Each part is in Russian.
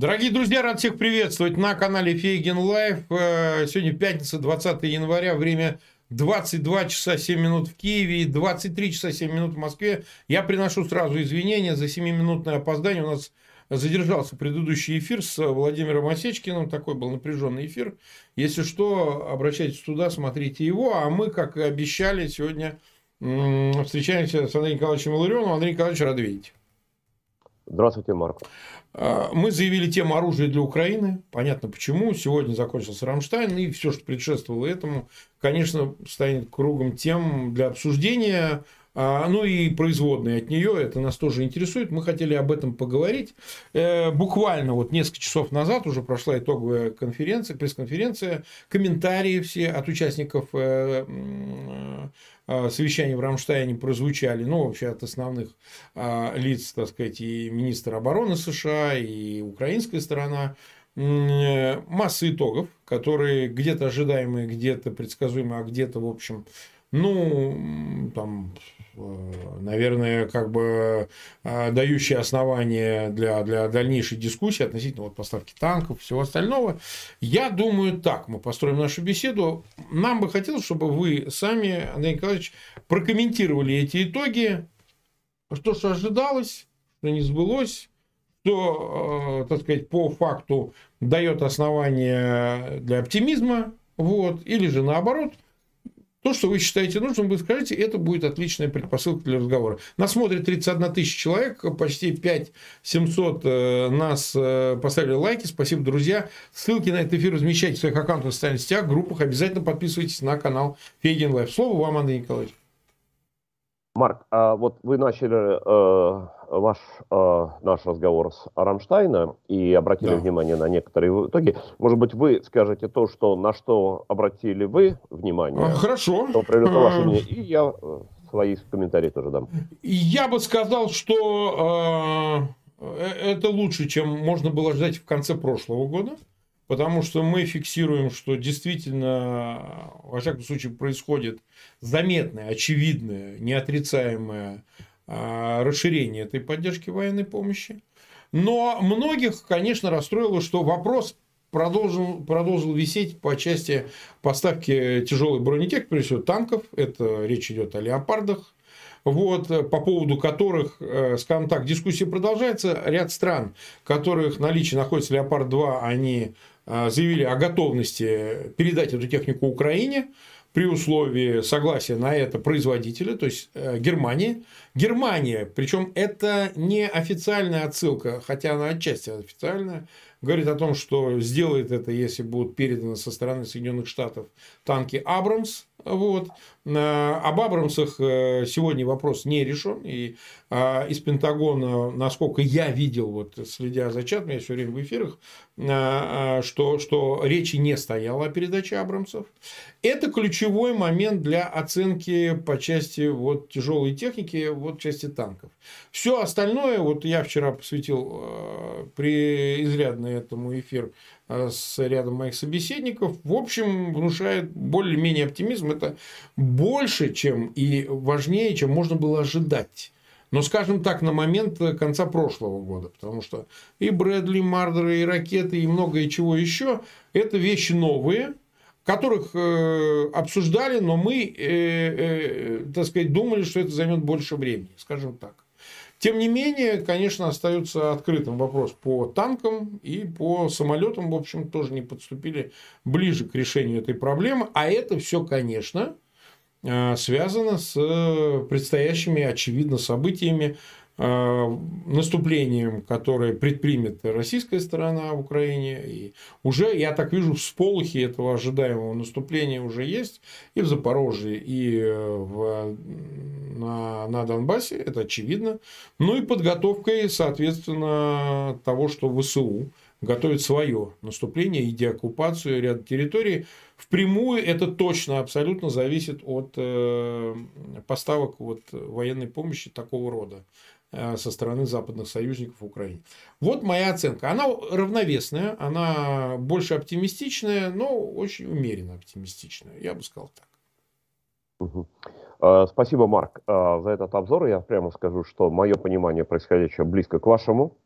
Дорогие друзья, рад всех приветствовать на канале Фейгин Live. Э, сегодня пятница, 20 января, время 22 часа 7 минут в Киеве, 23 часа 7 минут в Москве. Я приношу сразу извинения за 7-минутное опоздание. У нас задержался предыдущий эфир с Владимиром Осечкиным. Такой был напряженный эфир. Если что, обращайтесь туда, смотрите его. А мы, как и обещали, сегодня встречаемся с Андреем Николаевичем Илларионовым. Андрей Николаевич, рад видеть. Здравствуйте, Марко. А, мы заявили тему оружия для Украины. Понятно почему. Сегодня закончился Рамштайн. И все, что предшествовало этому, конечно, станет кругом тем для обсуждения. А, ну и производные от нее, это нас тоже интересует. Мы хотели об этом поговорить. Э, буквально вот несколько часов назад уже прошла итоговая конференция, пресс-конференция, комментарии все от участников э, э, совещания в Рамштайне прозвучали, ну, вообще от основных лиц, так сказать, и министр обороны США, и украинская сторона масса итогов, которые где-то ожидаемые, где-то предсказуемые, а где-то, в общем, ну, там, наверное, как бы э, дающие основания для, для дальнейшей дискуссии относительно вот поставки танков и всего остального. Я думаю, так мы построим нашу беседу. Нам бы хотелось, чтобы вы сами, Андрей Николаевич, прокомментировали эти итоги, что же ожидалось, что не сбылось, что, э, так сказать, по факту дает основания для оптимизма, вот, или же наоборот – то, что вы считаете нужным, вы скажите, это будет отличная предпосылка для разговора. Нас смотрит 31 тысяча человек, почти 5 700 э, нас э, поставили лайки. Спасибо, друзья. Ссылки на этот эфир размещайте в своих аккаунтах в социальных сетях, группах. Обязательно подписывайтесь на канал Фейгин Live. Слово вам, Андрей Николаевич. Марк, а вот вы начали э, ваш э, наш разговор с Рамштайна и обратили да. внимание на некоторые итоги. Может быть, вы скажете то, что на что обратили вы внимание? А, хорошо. Что привлекло ваше мнение, и я э, свои комментарии тоже дам. Я бы сказал, что э, это лучше, чем можно было ждать в конце прошлого года. Потому что мы фиксируем, что действительно, во всяком случае, происходит заметное, очевидное, неотрицаемое а, расширение этой поддержки военной помощи. Но многих, конечно, расстроило, что вопрос продолжил, продолжил висеть по части поставки тяжелой бронетехники, прежде всего танков. Это речь идет о леопардах, вот, по поводу которых, э, скажем так, дискуссия продолжается. Ряд стран, которых наличие находится Леопард-2, они э, заявили о готовности передать эту технику Украине при условии согласия на это производителя, то есть э, Германии. Германия, причем это не официальная отсылка, хотя она отчасти официальная, говорит о том, что сделает это, если будут переданы со стороны Соединенных Штатов танки Абрамс. Вот. Об Абрамсах э, сегодня вопрос не решен. И а, из Пентагона, насколько я видел, вот, следя за чатом, я все время в эфирах, что, что речи не стояло о передаче Абрамсов. Это ключевой момент для оценки по части вот, тяжелой техники, вот части танков. Все остальное, вот я вчера посвятил э, при изрядно этому эфир Э, с рядом моих собеседников, в общем, внушает более-менее оптимизм. Это больше, чем и важнее, чем можно было ожидать. Но, скажем так, на момент конца прошлого года, потому что и Брэдли, Мардеры, и ракеты, и многое чего еще, это вещи новые, которых э, обсуждали, но мы, э, э, так сказать, думали, что это займет больше времени, скажем так. Тем не менее, конечно, остается открытым вопрос по танкам и по самолетам, в общем, тоже не подступили ближе к решению этой проблемы. А это все, конечно, э, связано с предстоящими, очевидно, событиями Э, наступлением, которое предпримет российская сторона в Украине. И уже, я так вижу, всполохи этого ожидаемого наступления уже есть и в Запорожье, и э, в, на, на Донбассе, это очевидно. Ну и подготовкой, соответственно, того, что ВСУ готовит свое наступление и деоккупацию ряда территорий. Впрямую это точно, абсолютно зависит от э, поставок вот, военной помощи такого рода. Э, со стороны западных союзников в Украине. Вот моя оценка. Она равновесная, она больше оптимистичная, но очень умеренно оптимистичная. Я бы сказал так. Угу. Спасибо, Марк, а, за этот обзор. Я прямо скажу, что мое понимание происходящего близко к вашему.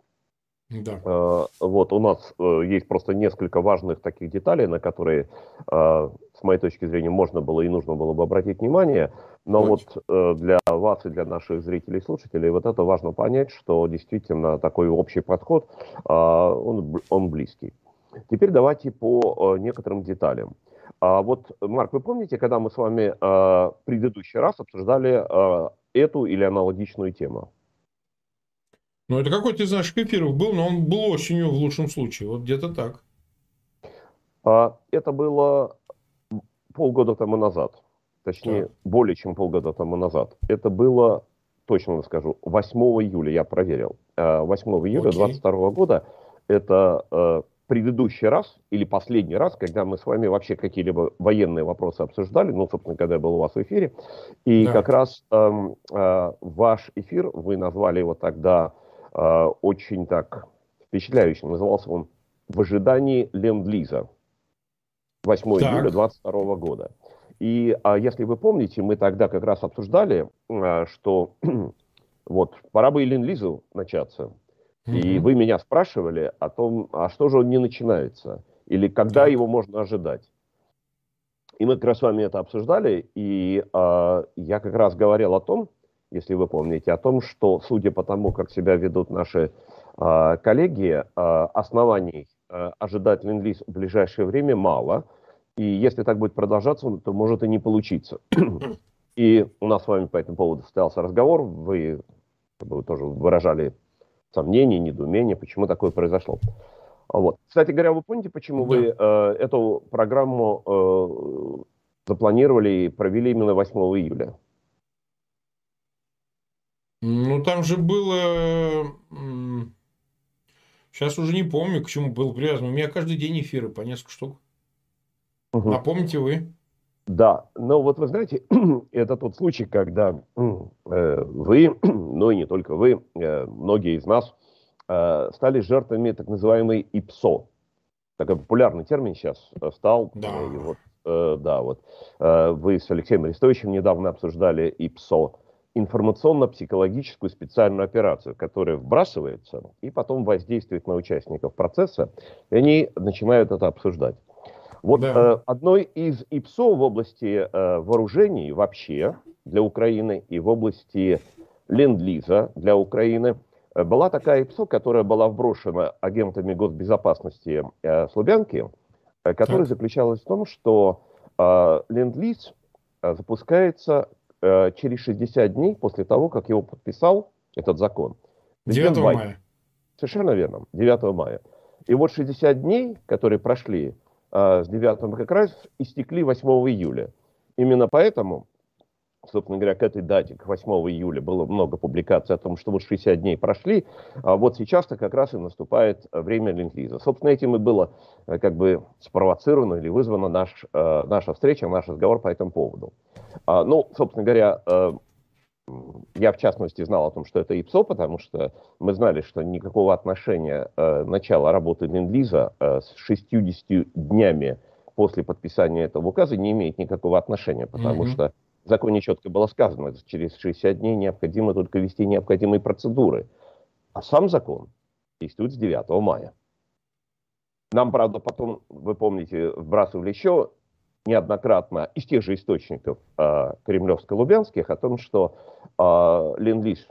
Да. Э, вот у нас э, есть просто несколько важных таких деталей, на которые, э, с моей точки зрения, можно было и нужно было бы обратить внимание. Но Очень. вот для вас и для наших зрителей и слушателей вот это важно понять, что действительно такой общий подход, он, он близкий. Теперь давайте по некоторым деталям. А вот, Марк, вы помните, когда мы с вами предыдущий раз обсуждали эту или аналогичную тему? Ну, это какой-то из наших эфиров был, но он был осенью в лучшем случае. Вот где-то так. А, это было полгода тому назад. Точнее, так. более чем полгода тому назад. Это было, точно скажу, 8 июля, я проверил. 8 а, июля 2022 года. Это э, предыдущий раз или последний раз, когда мы с вами вообще какие-либо военные вопросы обсуждали, ну, собственно, когда я был у вас в эфире. И да. как раз э, э, ваш эфир, вы назвали его тогда э, очень так впечатляющим. Назывался он «В ожидании Ленд-Лиза». 8 так. июля 22 года. И а, если вы помните, мы тогда как раз обсуждали, а, что вот пора бы и Ленд-Лизу начаться. Mm-hmm. И вы меня спрашивали о том, а что же он не начинается? Или когда так. его можно ожидать? И мы как раз с вами это обсуждали, и э, я как раз говорил о том, если вы помните, о том, что, судя по тому, как себя ведут наши э, коллеги, э, оснований э, ожидать ленд в ближайшее время мало. И если так будет продолжаться, то может и не получиться. И у нас с вами по этому поводу состоялся разговор. Вы, вы тоже выражали сомнения, недоумение, почему такое произошло. Вот. Кстати говоря, вы помните, почему да. вы э, эту программу э, запланировали и провели именно 8 июля? Ну, там же было... Сейчас уже не помню, к чему был привязан. У меня каждый день эфиры по несколько штук. Угу. Напомните вы. Да, но вот вы знаете, это тот случай, когда э, вы, ну и не только вы, э, многие из нас э, стали жертвами так называемой ИПСО. Такой популярный термин сейчас стал. Да. И вот, э, да, вот э, вы с Алексеем Арестовичем недавно обсуждали ИПСО информационно-психологическую специальную операцию, которая вбрасывается и потом воздействует на участников процесса, и они начинают это обсуждать. Вот да. э, одной из ИПСО в области э, вооружений вообще для Украины и в области ленд-лиза для Украины э, была такая ИПСО, которая была вброшена агентами госбезопасности э, Слубянки, э, которая так. заключалась в том, что э, ленд-лиз э, запускается через 60 дней после того, как его подписал этот закон. 9 Байден. мая. Совершенно верно, 9 мая. И вот 60 дней, которые прошли э, с 9 как раз истекли 8 июля. Именно поэтому собственно говоря, к этой дате, к 8 июля, было много публикаций о том, что вот 60 дней прошли, а вот сейчас-то как раз и наступает время ленд-лиза. Собственно, этим и было э, как бы спровоцировано или вызвана наш, э, наша встреча, наш разговор по этому поводу. А, ну, собственно говоря, э, я в частности знал о том, что это ИПСО, потому что мы знали, что никакого отношения начала работы ленд-лиза с 60 днями после подписания этого указа не имеет никакого отношения, потому mm-hmm. что в законе четко было сказано, через 60 дней необходимо только вести необходимые процедуры. А сам закон действует с 9 мая. Нам, правда, потом, вы помните, вбрасывали еще неоднократно из тех же источников э, кремлевско-лубянских о том, что э, Ленд-Лиз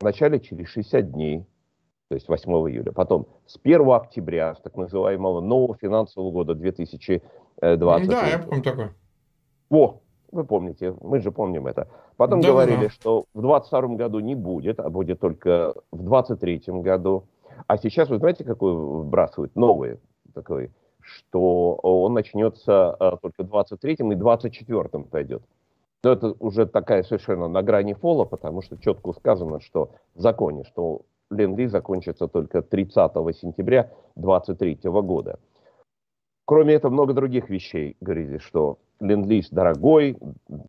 вначале через 60 дней, то есть 8 июля, потом с 1 октября, с так называемого нового финансового года 2020. Да, я помню такое. О, вы помните, мы же помним это. Потом да, говорили, да. что в 22 году не будет, а будет только в 23 году. А сейчас, вы знаете, какой вбрасывают? Новый такой, что он начнется а, только в 23 и 24 пойдет. Но это уже такая совершенно на грани фола, потому что четко сказано, что в законе, что ленд закончится только 30 сентября 2023 года. Кроме этого, много других вещей говорили, что ленд-лиз дорогой,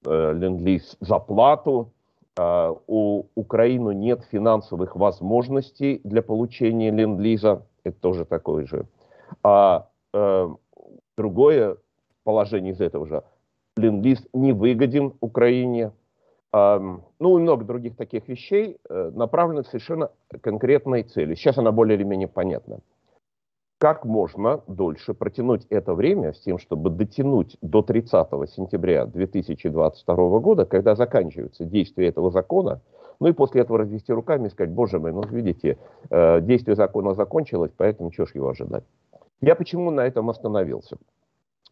э, ленд-лиз за плату, а, у Украины нет финансовых возможностей для получения ленд-лиза, это тоже такое же. А э, другое положение из этого же, ленд-лиз не выгоден Украине, ну и много других таких вещей, э, направлены к совершенно конкретной цели. Сейчас она более или менее понятна. Как можно дольше протянуть это время с тем, чтобы дотянуть до 30 сентября 2022 года, когда заканчивается действие этого закона, ну и после этого развести руками и сказать, боже мой, ну видите, э, действие закона закончилось, поэтому чего ж его ожидать. Я почему на этом остановился?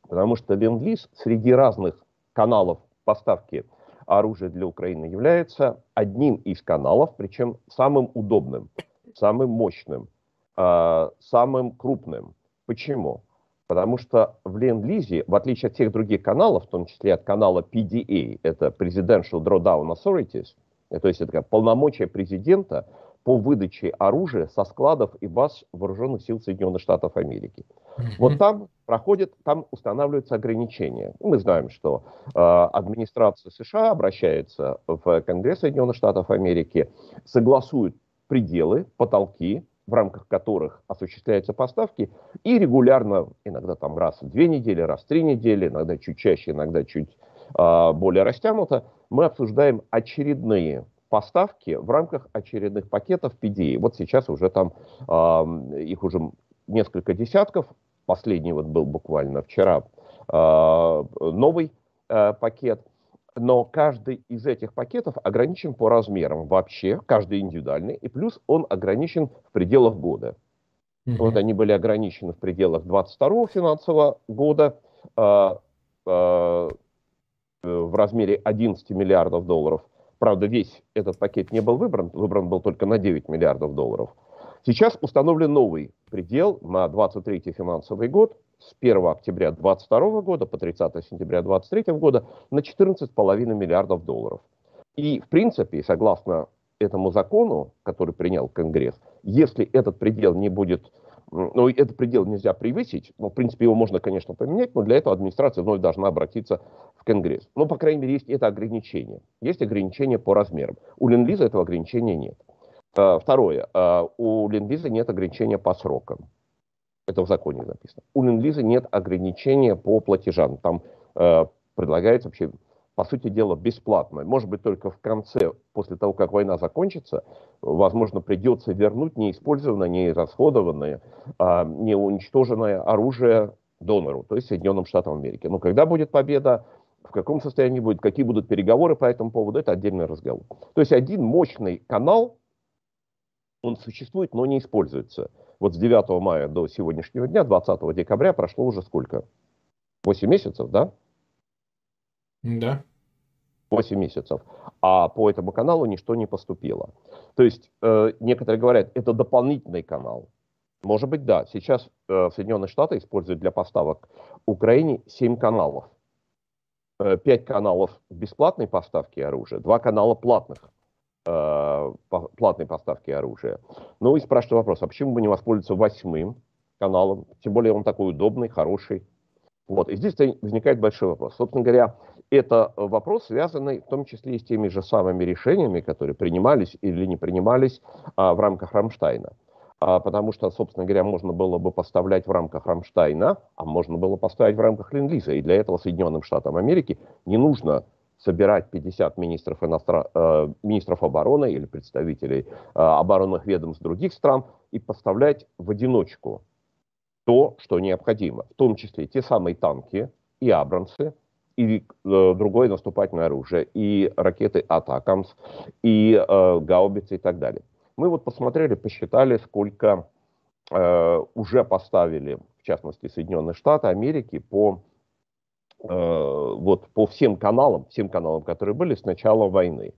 Потому что Ленд-Лиз среди разных каналов поставки оружия для Украины является одним из каналов, причем самым удобным, самым мощным, самым крупным. Почему? Потому что в Ленд-Лизе, в отличие от всех других каналов, в том числе от канала PDA, это Presidential Drawdown Authorities, то есть это полномочия президента по выдаче оружия со складов и баз вооруженных сил Соединенных Штатов Америки. Вот там проходит, там устанавливаются ограничения. Мы знаем, что э, администрация США обращается в Конгресс Соединенных Штатов Америки, согласует пределы, потолки, в рамках которых осуществляются поставки, и регулярно, иногда там раз в две недели, раз в три недели, иногда чуть чаще, иногда чуть э, более растянуто, мы обсуждаем очередные поставки в рамках очередных пакетов PDA. Вот сейчас уже там э, их уже несколько десятков. Последний вот был буквально вчера э, новый э, пакет. Но каждый из этих пакетов ограничен по размерам вообще, каждый индивидуальный, и плюс он ограничен в пределах года. Mm-hmm. Вот они были ограничены в пределах 22 финансового года э, э, в размере 11 миллиардов долларов – Правда, весь этот пакет не был выбран, выбран был только на 9 миллиардов долларов. Сейчас установлен новый предел на 23 финансовый год с 1 октября 2022 года по 30 сентября 2023 года на 14,5 миллиардов долларов. И, в принципе, согласно этому закону, который принял Конгресс, если этот предел не будет ну, этот предел нельзя превысить. Ну, в принципе, его можно, конечно, поменять, но для этого администрация вновь должна обратиться в Конгресс. Ну, по крайней мере, есть это ограничение. Есть ограничение по размерам. У Ленд-Лиза этого ограничения нет. А, второе. А, у Ленд-Лиза нет ограничения по срокам. Это в законе написано. У Ленд-Лиза нет ограничения по платежам. Там э, предлагается вообще по сути дела, бесплатно. Может быть, только в конце, после того, как война закончится, возможно, придется вернуть неиспользованное, неизрасходованное, а, неуничтоженное оружие донору, то есть Соединенным Штатам Америки. Но когда будет победа, в каком состоянии будет, какие будут переговоры по этому поводу, это отдельный разговор. То есть один мощный канал, он существует, но не используется. Вот с 9 мая до сегодняшнего дня, 20 декабря, прошло уже сколько? 8 месяцев, да? Да. 8 месяцев. А по этому каналу ничто не поступило. То есть э, некоторые говорят, это дополнительный канал. Может быть, да. Сейчас э, Соединенные Штаты используют для поставок Украине 7 каналов. Э, 5 каналов бесплатной поставки оружия, 2 канала платных платной поставки оружия. Ну и спрашиваю вопрос, а почему бы не воспользоваться восьмым каналом? Тем более он такой удобный, хороший. Вот. И здесь возникает большой вопрос. Собственно говоря, это вопрос, связанный в том числе и с теми же самыми решениями, которые принимались или не принимались а, в рамках Рамштайна. А, потому что, собственно говоря, можно было бы поставлять в рамках Рамштайна, а можно было поставить в рамках Ленд-Лиза. И для этого Соединенным Штатам Америки не нужно собирать 50 министров, иностран... э, министров обороны или представителей э, оборонных ведомств других стран и поставлять в одиночку то, что необходимо. В том числе те самые танки и абрамсы, и э, другое наступательное оружие, и ракеты Атакамс, и э, гаубицы и так далее. Мы вот посмотрели, посчитали, сколько э, уже поставили, в частности, Соединенные Штаты Америки по, вот, по всем каналам, всем каналам, которые были с начала войны.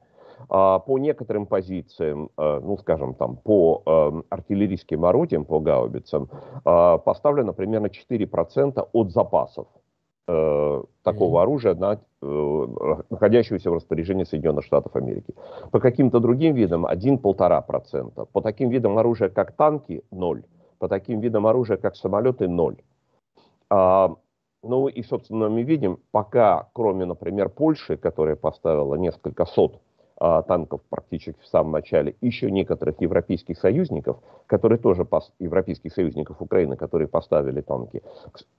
А по некоторым позициям, э, ну, скажем, там, по э, артиллерийским орудиям, по гаубицам, э, поставлено примерно 4% от запасов э, такого оружия, на, э, находящегося в распоряжении Соединенных Штатов Америки. По каким-то другим видам 1-1,5%. По таким видам оружия, как танки, 0. По таким видам оружия, как самолеты, 0. Ну и, собственно, мы видим, пока, кроме, например, Польши, которая поставила несколько сот а, танков практически в самом начале, еще некоторых европейских союзников, которые тоже, европейских союзников Украины, которые поставили танки,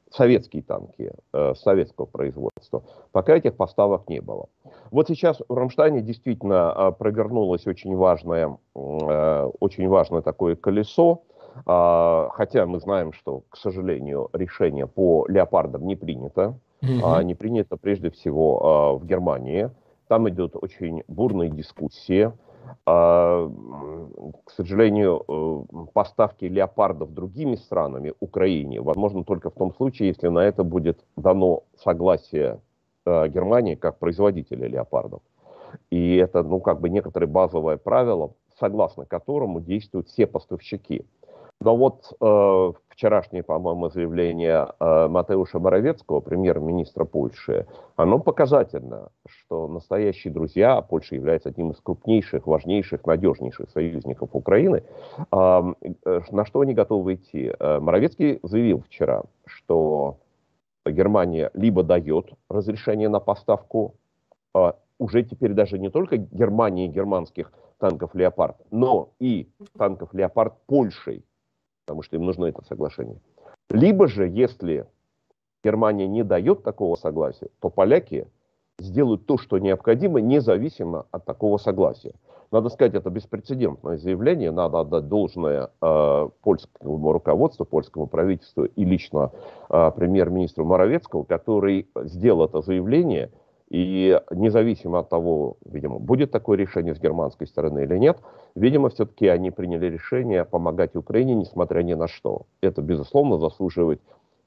советские танки э, советского производства, пока этих поставок не было. Вот сейчас в Рамштайне действительно э, провернулось очень важное, э, очень важное такое колесо, хотя мы знаем, что, к сожалению, решение по леопардам не принято, mm-hmm. не принято прежде всего э, в Германии, там идет очень бурная дискуссия. А, к сожалению, э, поставки леопардов другими странами Украине возможно только в том случае, если на это будет дано согласие э, Германии как производителя леопардов. И это, ну, как бы некоторое базовое правило, согласно которому действуют все поставщики. Но вот э, вчерашнее, по-моему, заявление э, Матеуша Моровецкого, премьер-министра Польши, оно показательно, что настоящие друзья, а Польша является одним из крупнейших, важнейших, надежнейших союзников Украины, э, на что они готовы идти. Э, Моровецкий заявил вчера, что Германия либо дает разрешение на поставку, э, уже теперь даже не только Германии германских танков «Леопард», но и танков «Леопард» Польшей, потому что им нужно это соглашение. Либо же, если Германия не дает такого согласия, то поляки сделают то, что необходимо, независимо от такого согласия. Надо сказать, это беспрецедентное заявление, надо отдать должное э, польскому руководству, польскому правительству и лично э, премьер-министру Моровецкому, который сделал это заявление – и независимо от того, видимо, будет такое решение с германской стороны или нет, видимо, все-таки они приняли решение помогать Украине, несмотря ни на что. Это, безусловно, заслуживает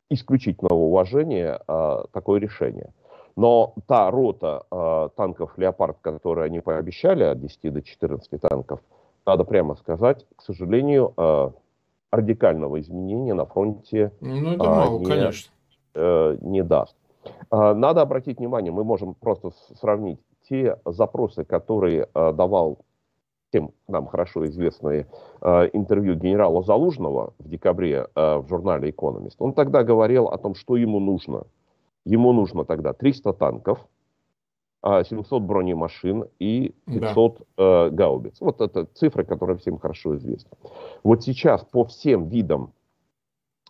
исключительного уважения а, такое решение. Но та рота а, танков «Леопард», которую они пообещали, от 10 до 14 танков, надо прямо сказать, к сожалению, а, радикального изменения на фронте ну, это мало, не, конечно. Э, не даст. А, надо обратить внимание, мы можем просто сравнить те запросы, которые а, давал тем нам хорошо известное а, интервью генерала Залужного в декабре в журнале «Экономист». Он тогда говорил о том, что ему нужно. Ему нужно тогда 300 танков, 700 бронемашин и 500 да. э, гаубиц. Вот это цифры, которые всем хорошо известны. Вот сейчас по всем видам,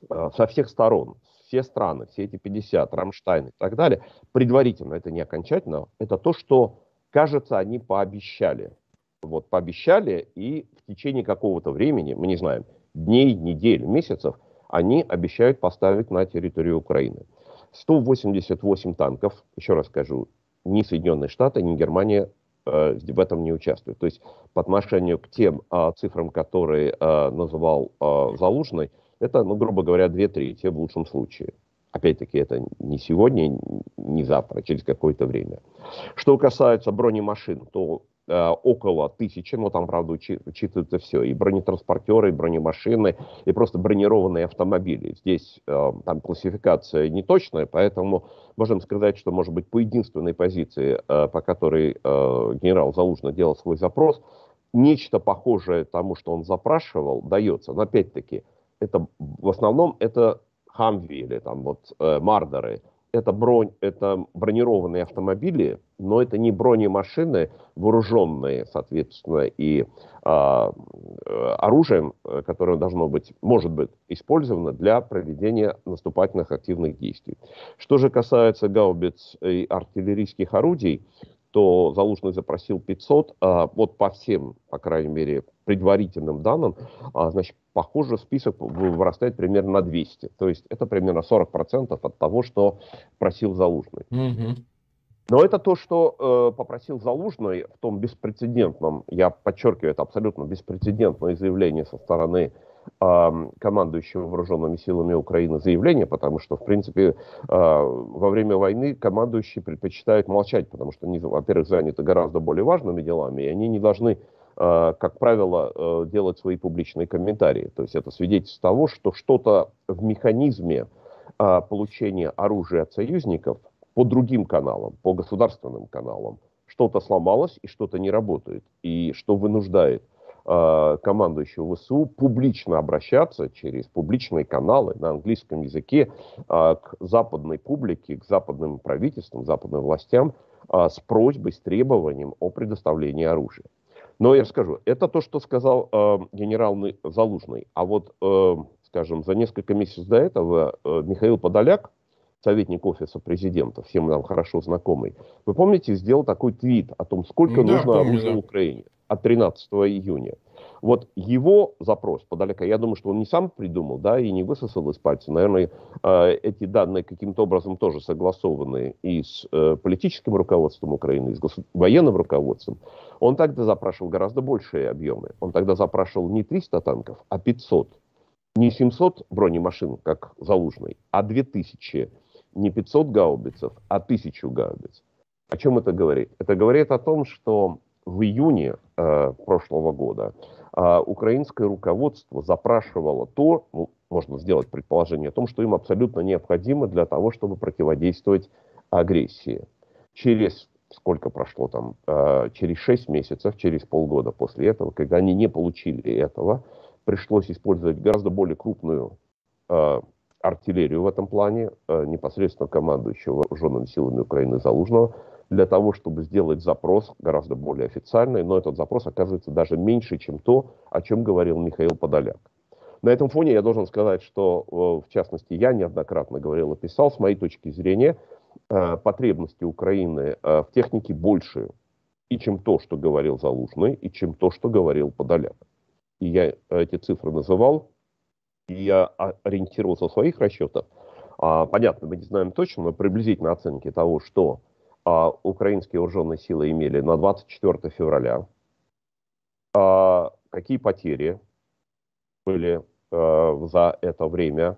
э, со всех сторон, все страны, все эти 50, Рамштайн и так далее, предварительно, это не окончательно, это то, что, кажется, они пообещали. Вот пообещали, и в течение какого-то времени, мы не знаем, дней, недель, месяцев, они обещают поставить на территорию Украины. 188 танков, еще раз скажу, ни Соединенные Штаты, ни Германия э, в этом не участвуют. То есть по отношению к тем э, цифрам, которые э, называл э, Залужный, это, ну, грубо говоря, две трети в лучшем случае. Опять-таки, это не сегодня, не завтра, а через какое-то время. Что касается бронемашин, то э, около тысячи, но там, правда, учи, учитывается все. И бронетранспортеры, и бронемашины, и просто бронированные автомобили. Здесь э, там классификация не точная, поэтому можем сказать, что, может быть, по единственной позиции, э, по которой э, генерал Залужный делал свой запрос, нечто похожее тому, что он запрашивал, дается. Но опять-таки, это в основном это Хамви или там вот э, Мардеры. Это, бронь, это бронированные автомобили, но это не бронемашины, вооруженные, соответственно, и а, э, оружием, которое должно быть, может быть использовано для проведения наступательных активных действий. Что же касается гаубиц и артиллерийских орудий, то Залужный запросил 500, а, вот по всем, по крайней мере, предварительным данным, а, значит, похоже, список вырастает примерно на 200. То есть это примерно 40% от того, что просил Залужный. Угу. Но это то, что э, попросил Залужный в том беспрецедентном, я подчеркиваю, это абсолютно беспрецедентное заявление со стороны командующего вооруженными силами Украины заявление, потому что, в принципе, а, во время войны командующие предпочитают молчать, потому что они, во-первых, заняты гораздо более важными делами, и они не должны, а, как правило, э, делать свои публичные комментарии. То есть это свидетельство того, что что-то в механизме а, получения оружия от союзников по другим каналам, по государственным каналам, что-то сломалось и что-то не работает, и что вынуждает э, командующего ВСУ публично обращаться через публичные каналы на английском языке э, к западной публике, к западным правительствам, западным властям э, с просьбой, с требованием о предоставлении оружия. Но я скажу, это то, что сказал э, генерал Залужный. А вот, э, скажем, за несколько месяцев до этого э, Михаил Подоляк, советник офиса президента, всем нам хорошо знакомый, вы помните, сделал такой твит о том, сколько да, нужно помню, оружия да. Украине от 13 июня. Вот его запрос подалека, я думаю, что он не сам придумал, да, и не высосал из пальца. Наверное, э, эти данные каким-то образом тоже согласованы и с э, политическим руководством Украины, и с военным руководством. Он тогда запрашивал гораздо большие объемы. Он тогда запрашивал не 300 танков, а 500. Не 700 бронемашин, как Залужный, а 2000. Не 500 гаубицев, а 1000 гаубиц. О чем это говорит? Это говорит о том, что в июне э, прошлого года украинское руководство запрашивало то, ну, можно сделать предположение о том, что им абсолютно необходимо для того, чтобы противодействовать агрессии. Через сколько прошло там, э, через 6 месяцев, через полгода после этого, когда они не получили этого, пришлось использовать гораздо более крупную э, артиллерию в этом плане, непосредственно командующего вооруженными силами Украины Залужного, для того, чтобы сделать запрос гораздо более официальный, но этот запрос оказывается даже меньше, чем то, о чем говорил Михаил Подоляк. На этом фоне я должен сказать, что, э, в частности, я неоднократно говорил и писал, с моей точки зрения, э, потребности Украины э, в технике больше, и чем то, что говорил Залужный, и чем то, что говорил Подоляк. И я эти цифры называл, и я ориентировался в своих расчетах. А, понятно, мы не знаем точно, но приблизительно оценки того, что а, украинские вооруженные силы имели на 24 февраля, а, какие потери были а, за это время,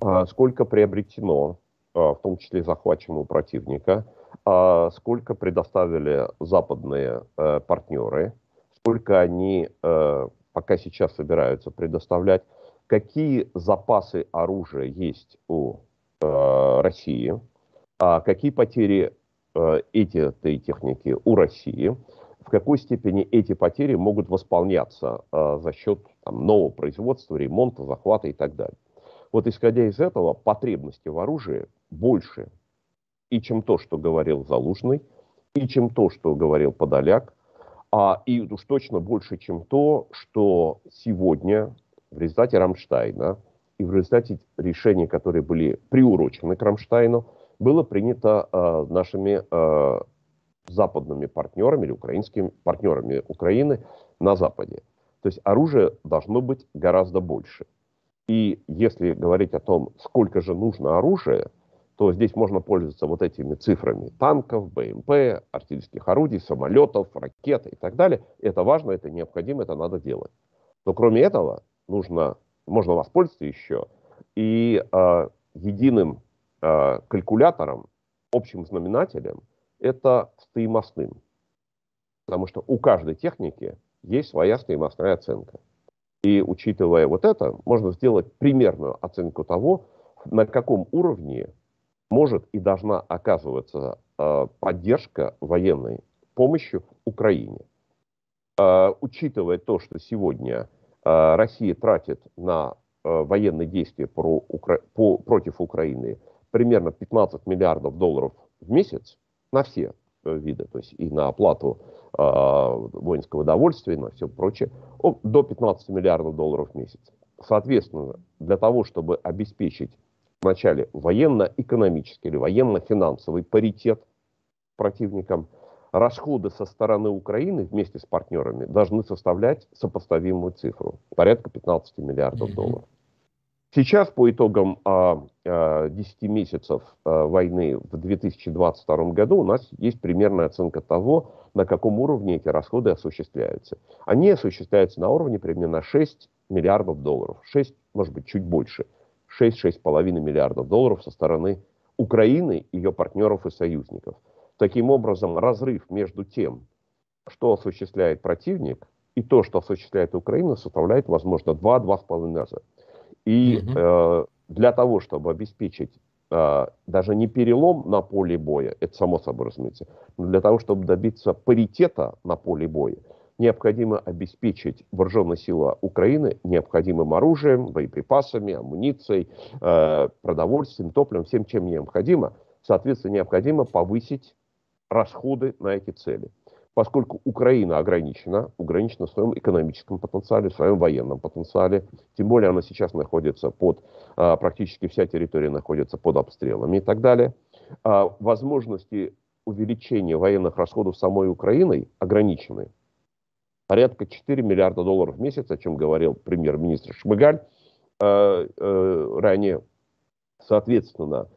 а, сколько приобретено, а, в том числе захвачено у противника, а, сколько предоставили западные а, партнеры, сколько они а, пока сейчас собираются предоставлять, какие запасы оружия есть у э, России, а какие потери эти этой техники у России, в какой степени эти потери могут восполняться э, за счет там, нового производства, ремонта, захвата и так далее. Вот исходя из этого, потребности в оружии больше, и чем то, что говорил Залужный, и чем то, что говорил Подоляк, а и уж точно больше, чем то, что сегодня в результате Рамштайна и в результате решений, которые были приурочены к Рамштайну, было принято э, нашими э, западными партнерами или украинскими партнерами Украины на Западе. То есть оружие должно быть гораздо больше. И если говорить о том, сколько же нужно оружия, то здесь можно пользоваться вот этими цифрами танков, БМП, артиллерийских орудий, самолетов, ракет и так далее. Это важно, это необходимо, это надо делать. Но кроме этого нужно, можно воспользоваться еще и э, единым Э, калькулятором, общим знаменателем, это стоимостным. Потому что у каждой техники есть своя стоимостная оценка. И учитывая вот это, можно сделать примерную оценку того, на каком уровне может и должна оказываться э, поддержка военной помощью Украине. Э, учитывая то, что сегодня э, Россия тратит на э, военные действия про, по, против Украины примерно 15 миллиардов долларов в месяц на все э, виды, то есть и на оплату э, воинского довольствия, и на все прочее, до 15 миллиардов долларов в месяц. Соответственно, для того, чтобы обеспечить вначале военно-экономический или военно-финансовый паритет противникам, расходы со стороны Украины вместе с партнерами должны составлять сопоставимую цифру, порядка 15 миллиардов долларов. Сейчас по итогам а, а, 10 месяцев а, войны в 2022 году у нас есть примерная оценка того, на каком уровне эти расходы осуществляются. Они осуществляются на уровне примерно 6 миллиардов долларов. 6, может быть, чуть больше. 6-6,5 миллиардов долларов со стороны Украины, ее партнеров и союзников. Таким образом, разрыв между тем, что осуществляет противник, и то, что осуществляет Украина, составляет, возможно, 2-2,5 раза. И угу. э, для того, чтобы обеспечить э, даже не перелом на поле боя, это само собой разумеется, но для того, чтобы добиться паритета на поле боя, необходимо обеспечить вооруженные силы Украины необходимым оружием, боеприпасами, амуницией, э, продовольствием, топливом, всем, чем необходимо. Соответственно, необходимо повысить расходы на эти цели. Поскольку Украина ограничена, ограничена в своем экономическом потенциале, в своем военном потенциале, тем более она сейчас находится под, а, практически вся территория находится под обстрелами и так далее, а, возможности увеличения военных расходов самой Украиной ограничены. Порядка 4 миллиарда долларов в месяц, о чем говорил премьер-министр Шмыгаль э, э, ранее. Соответственно,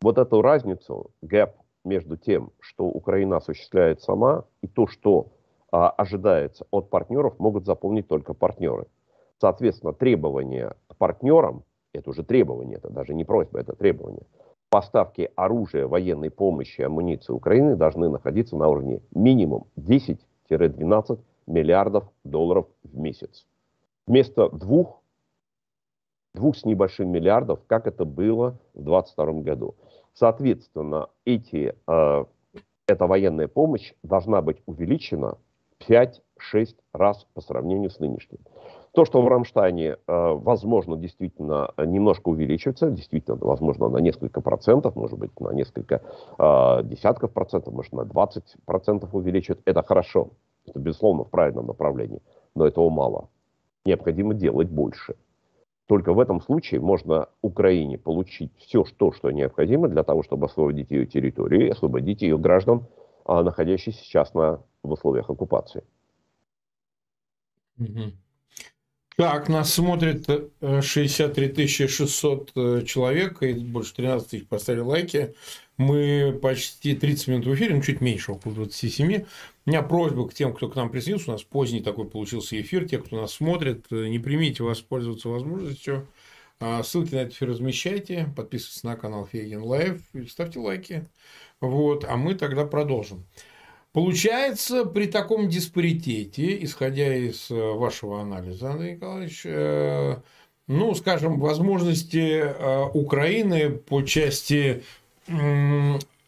вот эту разницу, гэп между тем, что Украина осуществляет сама, и то, что а, ожидается от партнеров, могут заполнить только партнеры. Соответственно, требования к партнерам, это уже требование, это даже не просьба, это требование, поставки оружия, военной помощи, амуниции Украины должны находиться на уровне минимум 10-12 миллиардов долларов в месяц. Вместо двух, двух с небольшим миллиардов, как это было в 2022 году. Соответственно, эти, э, эта военная помощь должна быть увеличена 5-6 раз по сравнению с нынешним. То, что в Рамштайне, э, возможно, действительно немножко увеличивается, действительно, возможно, на несколько процентов, может быть, на несколько э, десятков процентов, может, на 20 процентов увеличивает, это хорошо. Это, безусловно, в правильном направлении. Но этого мало. Необходимо делать больше. Только в этом случае можно Украине получить все то, что необходимо для того, чтобы освободить ее территорию и освободить ее граждан, а, находящихся сейчас на, в условиях оккупации. Так, нас смотрит 63 э, 600 э, человек, и больше 13 тысяч поставили лайки. Мы почти 30 минут в эфире, ну, чуть меньше, около 27. У меня просьба к тем, кто к нам присоединился. У нас поздний такой получился эфир. Те, кто нас смотрит, э, не преминьте воспользоваться возможностью. А, ссылки на этот эфир размещайте. Подписывайтесь на канал Фейгин Live. Ставьте лайки. Вот. А мы тогда продолжим. Получается, при таком диспаритете, исходя из э, вашего анализа, Андрей Николаевич, э, ну, скажем, возможности Украины по части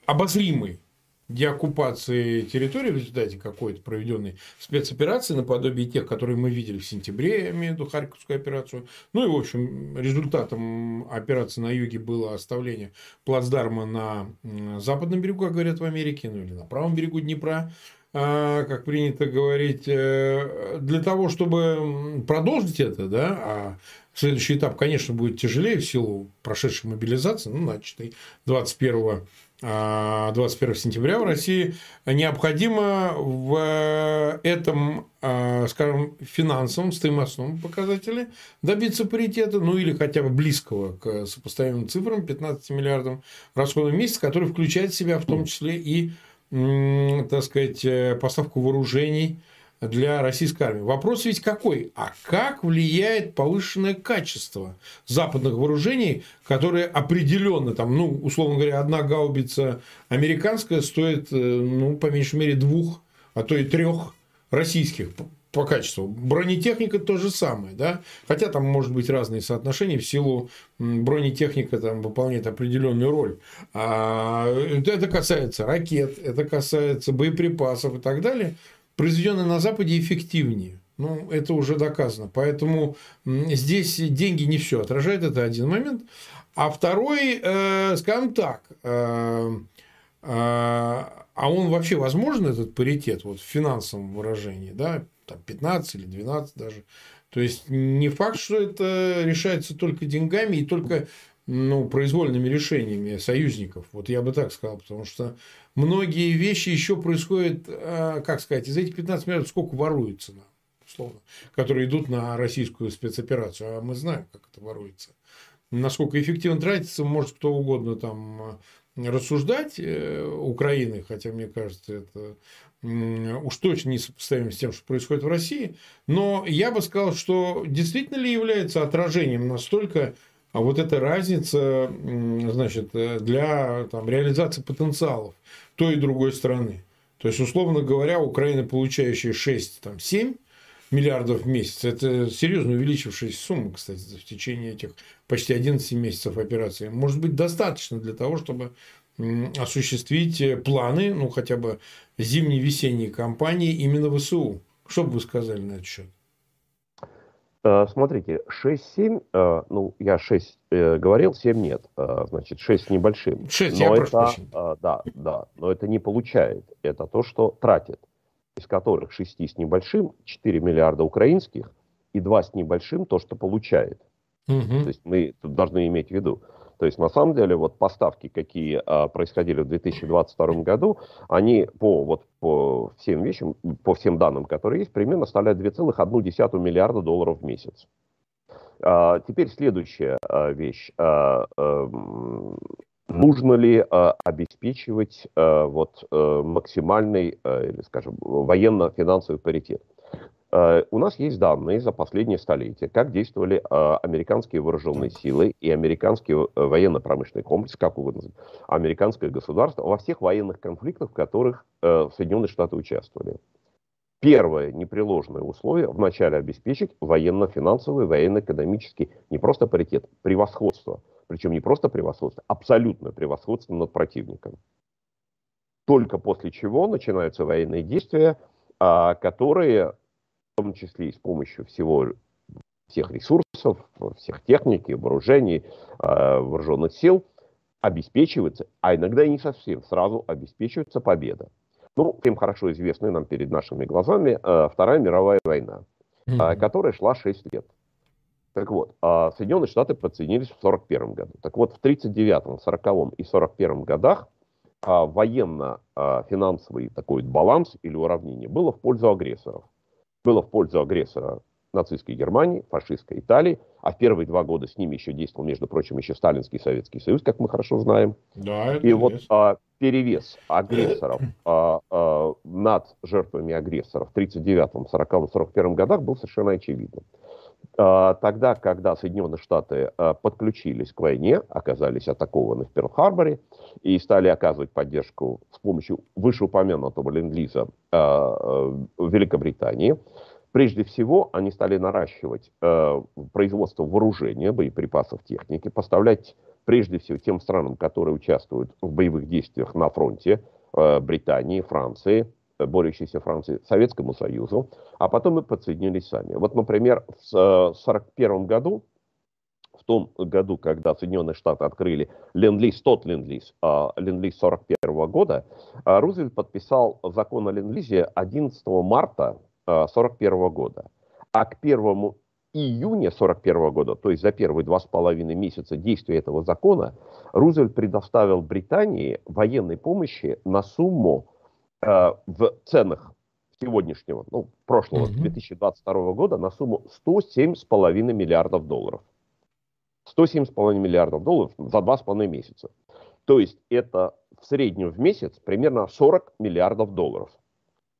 обозримой деоккупации территории в результате какой-то проведенной спецоперации, наподобие тех, которые мы видели в сентябре, я имею в виду Харьковскую операцию. Ну и, в общем, результатом операции на юге было оставление плацдарма на западном берегу, как говорят в Америке, ну или на правом берегу Днепра, как принято говорить, э, для того, чтобы продолжить это, да, а следующий этап, конечно, будет тяжелее в силу прошедшей мобилизации, ну, начатой 21 21 а, сентября в России, необходимо в этом, а, скажем, финансовом, стоимостном показателе добиться паритета, ну или хотя бы близкого к сопоставимым цифрам 15 миллиардам расходов в месяц, который включает в себя в том числе и, так сказать, э, поставку вооружений – для российской армии. Вопрос ведь какой? А как влияет повышенное качество западных вооружений, которые определенно, там, ну, условно говоря, одна гаубица американская стоит, э, ну, по меньшей мере, двух, а то и трех российских по качеству. Бронетехника то же самое, да, хотя там может быть разные соотношения в силу бронетехника там выполняет определенную роль. А это касается ракет, это касается боеприпасов и так далее произведенные на Западе эффективнее. Ну, это уже доказано. Поэтому здесь деньги не все отражают, это один момент. А второй, э, скажем так, э, э, а он вообще возможен, этот паритет, вот в финансовом выражении, да, там 15 или 12 даже. То есть не факт, что это решается только деньгами и только ну, произвольными решениями союзников. Вот я бы так сказал, потому что многие вещи еще происходят, а, как сказать, из этих 15 миллиардов сколько воруется, условно, которые идут на российскую спецоперацию. А мы знаем, как это воруется. Насколько эффективно тратится, может кто угодно там а, рассуждать э, Украины, хотя мне кажется, это уж точно не сопоставим с тем, что происходит в России. Но я бы сказал, что действительно ли является отражением настолько а вот эта разница, значит, э, для там, реализации потенциалов той и другой страны. То есть, условно говоря, Украина, получающая 6-7 миллиардов в месяц, это серьезно увеличившаяся сумма, кстати, в течение этих почти 11 месяцев операции, может быть достаточно для того, чтобы осуществить планы, ну, хотя бы зимней-весенней кампании именно ВСУ Что бы вы сказали на этот счет? Э, смотрите, 6-7, э, ну, я 6 э, говорил, 7 нет, значит, 6 с небольшим. 6, но я это, прошу Да, да, но это не получает, это то, что тратит, из которых 6 с небольшим 4 миллиарда украинских и 2 с небольшим то, что получает. Угу. То есть мы тут должны иметь в виду. То есть, на самом деле, вот поставки, какие а, происходили в 2022 году, они по, вот, по всем вещам, по всем данным, которые есть, примерно составляют 2,1 миллиарда долларов в месяц. А, теперь следующая а, вещь. А, а, нужно ли а, обеспечивать а, вот, а, максимальный, а, или, скажем, военно-финансовый паритет? Э, у нас есть данные за последнее столетие, как действовали э, американские вооруженные силы и американский э, военно-промышленный комплекс, как угодно, американское государство во всех военных конфликтах, в которых Соединенные Штаты участвовали. Первое непреложное условие вначале обеспечить военно-финансовый, военно-экономический, не просто паритет, превосходство. Причем не просто превосходство, абсолютное превосходство над противником. Только после чего начинаются военные действия, а, которые том числе и с помощью всего, всех ресурсов, всех техники, вооружений, э, вооруженных сил, обеспечивается, а иногда и не совсем, сразу обеспечивается победа. Ну, всем хорошо известная нам перед нашими глазами э, Вторая мировая война, mm-hmm. которая шла 6 лет. Так вот, Соединенные Штаты подсоединились в 1941 году. Так вот, в 1939, 1940 и 1941 годах военно-финансовый такой баланс или уравнение было в пользу агрессоров было в пользу агрессора нацистской Германии, фашистской Италии, а в первые два года с ними еще действовал, между прочим, еще Сталинский Советский Союз, как мы хорошо знаем. Да, и вот а, перевес агрессоров а, а, над жертвами агрессоров в 1939, 1940, 1941 годах был совершенно очевидным. А, тогда, когда Соединенные Штаты а, подключились к войне, оказались атакованы в Перл-Харборе и стали оказывать поддержку с помощью вышеупомянутого ленд-лиза а, Великобритании, прежде всего они стали наращивать производство вооружения, боеприпасов, техники, поставлять прежде всего тем странам, которые участвуют в боевых действиях на фронте, Британии, Франции, борющейся Франции, Советскому Союзу, а потом мы подсоединились сами. Вот, например, в 1941 э, году, в том году, когда Соединенные Штаты открыли Ленд-Лиз, тот Ленд-Лиз, а, Ленд-Лиз 41 года, а, Рузвельт подписал закон о Ленд-Лизе 11 марта 1941 года. А к 1 июня 1941 года, то есть за первые два с половиной месяца действия этого закона, Рузвельт предоставил Британии военной помощи на сумму Э, в ценах сегодняшнего, ну, прошлого, mm-hmm. 2022 года на сумму 107,5 миллиардов долларов. 107,5 миллиардов долларов за 2,5 месяца. То есть это в среднем в месяц примерно 40 миллиардов долларов.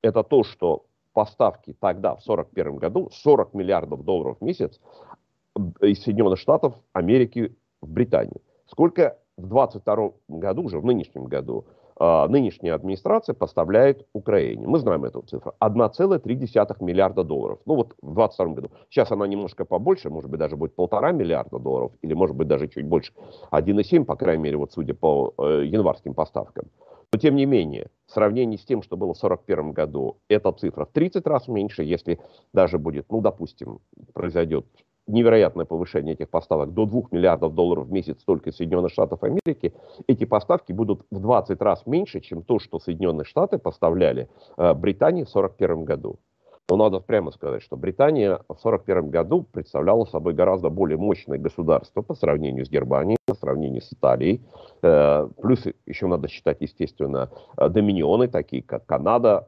Это то, что поставки тогда, в 1941 году, 40 миллиардов долларов в месяц из Соединенных Штатов Америки в Британию. Сколько в 2022 году, уже в нынешнем году, нынешняя администрация поставляет Украине. Мы знаем эту цифру. 1,3 миллиарда долларов. Ну вот в 2022 году. Сейчас она немножко побольше, может быть даже будет полтора миллиарда долларов, или может быть даже чуть больше. 1,7, по крайней мере, вот судя по э, январским поставкам. Но тем не менее, в сравнении с тем, что было в 1941 году, эта цифра в 30 раз меньше, если даже будет, ну, допустим, произойдет невероятное повышение этих поставок до 2 миллиардов долларов в месяц только из Соединенных Штатов Америки, эти поставки будут в 20 раз меньше, чем то, что Соединенные Штаты поставляли э, Британии в 1941 году. Но надо прямо сказать, что Британия в 1941 году представляла собой гораздо более мощное государство по сравнению с Германией, по сравнению с Италией. Э, плюс еще надо считать, естественно, э, доминионы, такие как Канада,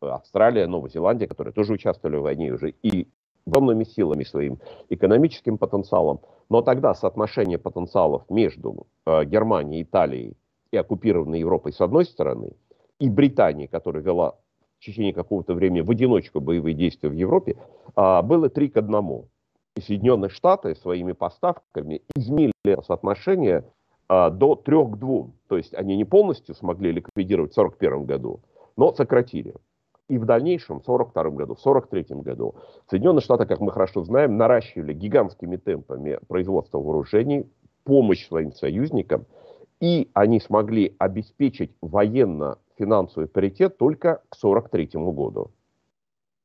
Австралия, Новая Зеландия, которые тоже участвовали в войне уже, и огромными силами своим, экономическим потенциалом. Но тогда соотношение потенциалов между э, Германией, Италией и оккупированной Европой с одной стороны, и Британией, которая вела в течение какого-то времени в одиночку боевые действия в Европе, э, было три к одному. И Соединенные Штаты своими поставками изменили соотношение э, до трех к двум. То есть они не полностью смогли ликвидировать в 1941 году, но сократили. И в дальнейшем, в 1942 году, в 1943 году, Соединенные Штаты, как мы хорошо знаем, наращивали гигантскими темпами производство вооружений, помощь своим союзникам, и они смогли обеспечить военно-финансовый паритет только к 1943 году.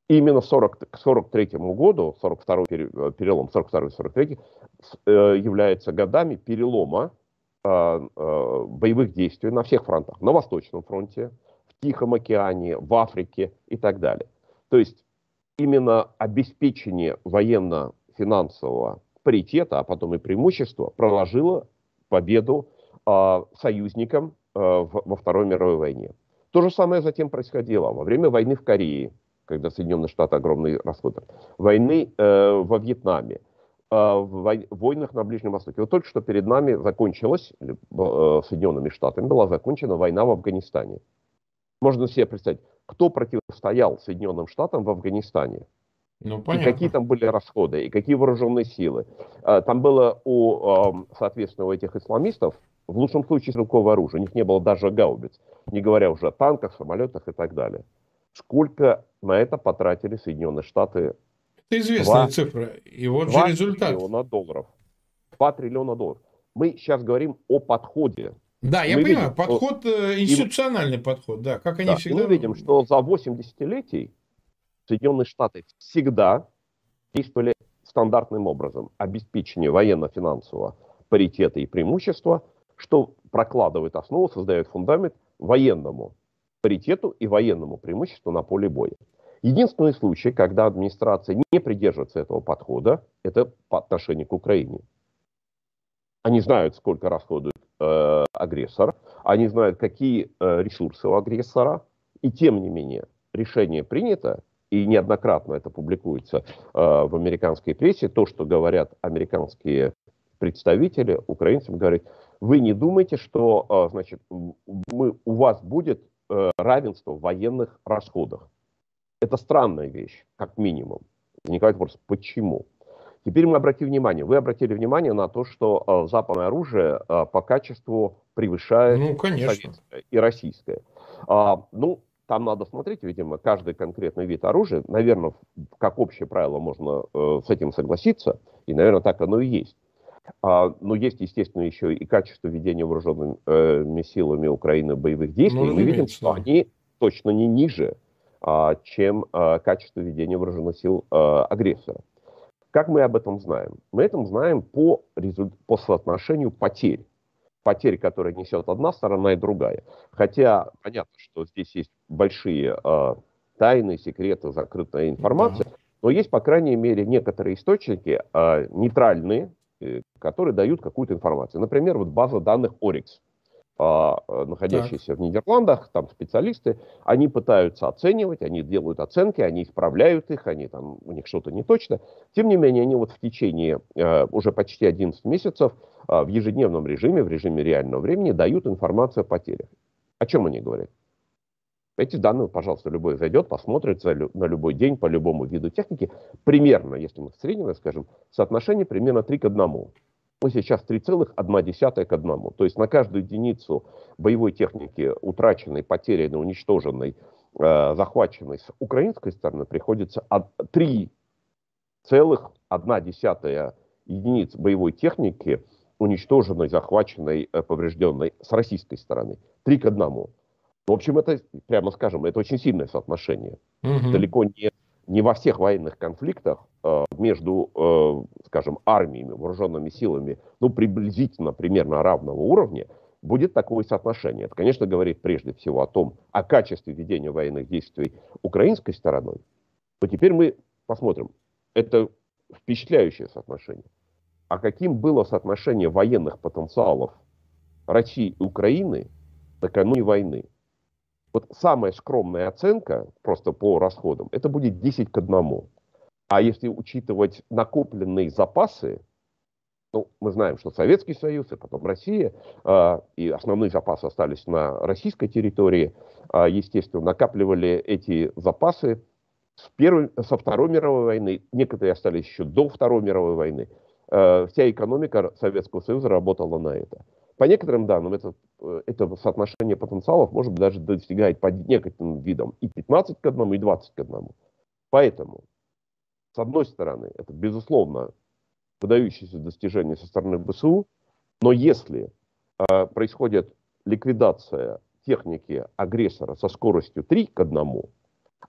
именно 40, к 43 году, 42 э, перелом, 42-43, э, является годами перелома э, боевых действий на всех фронтах. На Восточном фронте, в Тихом океане, в Африке и так далее. То есть именно обеспечение военно-финансового паритета, а потом и преимущества, проложило победу союзникам во Второй мировой войне. То же самое затем происходило во время войны в Корее, когда Соединенные Штаты огромные расходы, войны э, во Вьетнаме, э, в войнах на Ближнем Востоке. Вот только что перед нами закончилась, э, Соединенными Штатами была закончена война в Афганистане. Можно себе представить, кто противостоял Соединенным Штатам в Афганистане. Ну, И какие там были расходы, и какие вооруженные силы. Э, там было у, соответственно, у этих исламистов, в лучшем случае, стрелковое оружие. У них не было даже гаубиц, не говоря уже о танках, самолетах и так далее. Сколько на это потратили Соединенные Штаты? Это известная 2, цифра. И вот же результат. триллиона долларов. 2 триллиона долларов. Мы сейчас говорим о подходе. Да, я мы понимаю, видим, подход, что... Э, институциональный и... подход, да, как они да, всегда... мы видим, что за 8 десятилетий Соединенные Штаты всегда действовали стандартным образом. Обеспечение военно-финансового паритета и преимущества, что прокладывает основу, создает фундамент военному паритету и военному преимуществу на поле боя. Единственный случай, когда администрация не придерживается этого подхода, это по отношению к Украине. Они знают, сколько расходует э, агрессор, они знают, какие э, ресурсы у агрессора, и тем не менее решение принято, и неоднократно это публикуется э, в американской прессе, то, что говорят американские представители, украинцам говорят, вы не думайте, что э, значит, мы, у вас будет равенство в военных расходах. Это странная вещь, как минимум. Возникает вопрос, почему? Теперь мы обратим внимание, вы обратили внимание на то, что э, западное оружие э, по качеству превышает ну, советское и российское. А, ну, там надо смотреть, видимо, каждый конкретный вид оружия. Наверное, как общее правило можно э, с этим согласиться, и, наверное, так оно и есть. А, но есть, естественно, еще и качество ведения вооруженными силами Украины боевых действий. Ну, Мы видим, что они точно не ниже, а, чем качество ведения вооруженных сил агрессора. Как мы об этом знаем? Мы этом знаем по, по соотношению потерь. Потерь, которые несет одна сторона и другая. Хотя понятно, что здесь есть большие э, тайны, секреты, закрытая информация, но есть, по крайней мере, некоторые источники э, нейтральные, Э, которые дают какую-то информацию. Например, вот база данных э, находящиеся так. в Нидерландах, там специалисты, они пытаются оценивать, они делают оценки, они исправляют их, они там, у них что-то не точно. Тем не менее, они вот в течение э, уже почти 11 месяцев э, в ежедневном режиме, в режиме реального времени дают информацию о потерях. О чем они говорят? Эти данные, пожалуйста, любой зайдет, посмотрит на любой день по любому виду техники. Примерно, если мы среднего скажем, соотношение примерно 3 к 1. Мы сейчас 3,1 к 1. То есть на каждую единицу боевой техники, утраченной, потерянной, уничтоженной, э, захваченной с украинской стороны, приходится 3,1 единиц боевой техники, уничтоженной, захваченной, э, поврежденной с российской стороны. 3 к 1. В общем, это, прямо скажем, это очень сильное соотношение. Угу. Далеко не, не во всех военных конфликтах между, э, скажем, армиями, вооруженными силами, ну, приблизительно примерно равного уровня, будет такое соотношение. Это, конечно, говорит прежде всего о том, о качестве ведения военных действий украинской стороной. Но теперь мы посмотрим. Это впечатляющее соотношение. А каким было соотношение военных потенциалов России и Украины накануне войны? Вот самая скромная оценка, просто по расходам, это будет 10 к 1. А если учитывать накопленные запасы, ну, мы знаем, что Советский Союз, и потом Россия, э, и основные запасы остались на российской территории, э, естественно, накапливали эти запасы с первой, со Второй мировой войны, некоторые остались еще до Второй мировой войны. Э, вся экономика Советского Союза работала на это. По некоторым данным, это, э, это соотношение потенциалов может даже достигать по некоторым видам и 15 к 1, и 20 к 1. Поэтому, с одной стороны, это, безусловно, выдающееся достижение со стороны БСУ, но если э, происходит ликвидация техники агрессора со скоростью 3 к 1,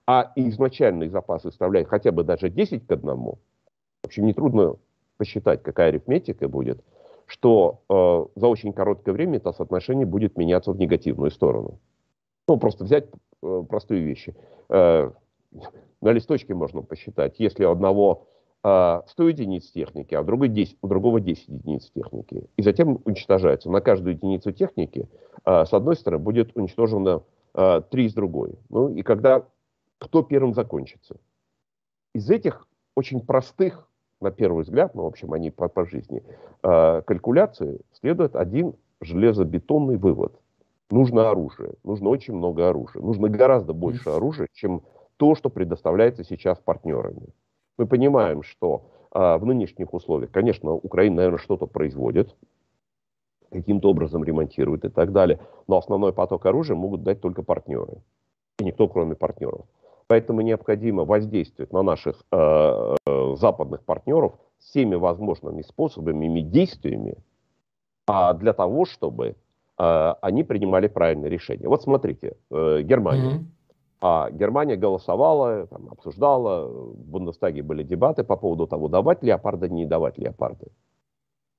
а изначальный запас составляет хотя бы даже 10 к 1, в общем, нетрудно посчитать, какая арифметика будет, что э, за очень короткое время это соотношение будет меняться в негативную сторону. Ну, просто взять э, простые вещи. Э, на листочке можно посчитать, если у одного э, 100 единиц техники, а у, другой 10, у другого 10 единиц техники, и затем уничтожается. На каждую единицу техники э, с одной стороны будет уничтожено э, 3 с другой. Ну и когда кто первым закончится. Из этих очень простых, на первый взгляд, ну, в общем, они по, по жизни, калькуляции следует один железобетонный вывод. Нужно оружие, нужно очень много оружия, нужно гораздо больше оружия, чем то, что предоставляется сейчас партнерами. Мы понимаем, что э, в нынешних условиях, конечно, Украина, наверное, что-то производит, каким-то образом ремонтирует и так далее, но основной поток оружия могут дать только партнеры. И никто, кроме партнеров. Поэтому необходимо воздействовать на наших э, западных партнеров всеми возможными способами и действиями а для того, чтобы э, они принимали правильные решения. Вот смотрите, э, Германия. Mm-hmm. А Германия голосовала, там, обсуждала, в Бундестаге были дебаты по поводу того, давать леопарда, не давать леопарды.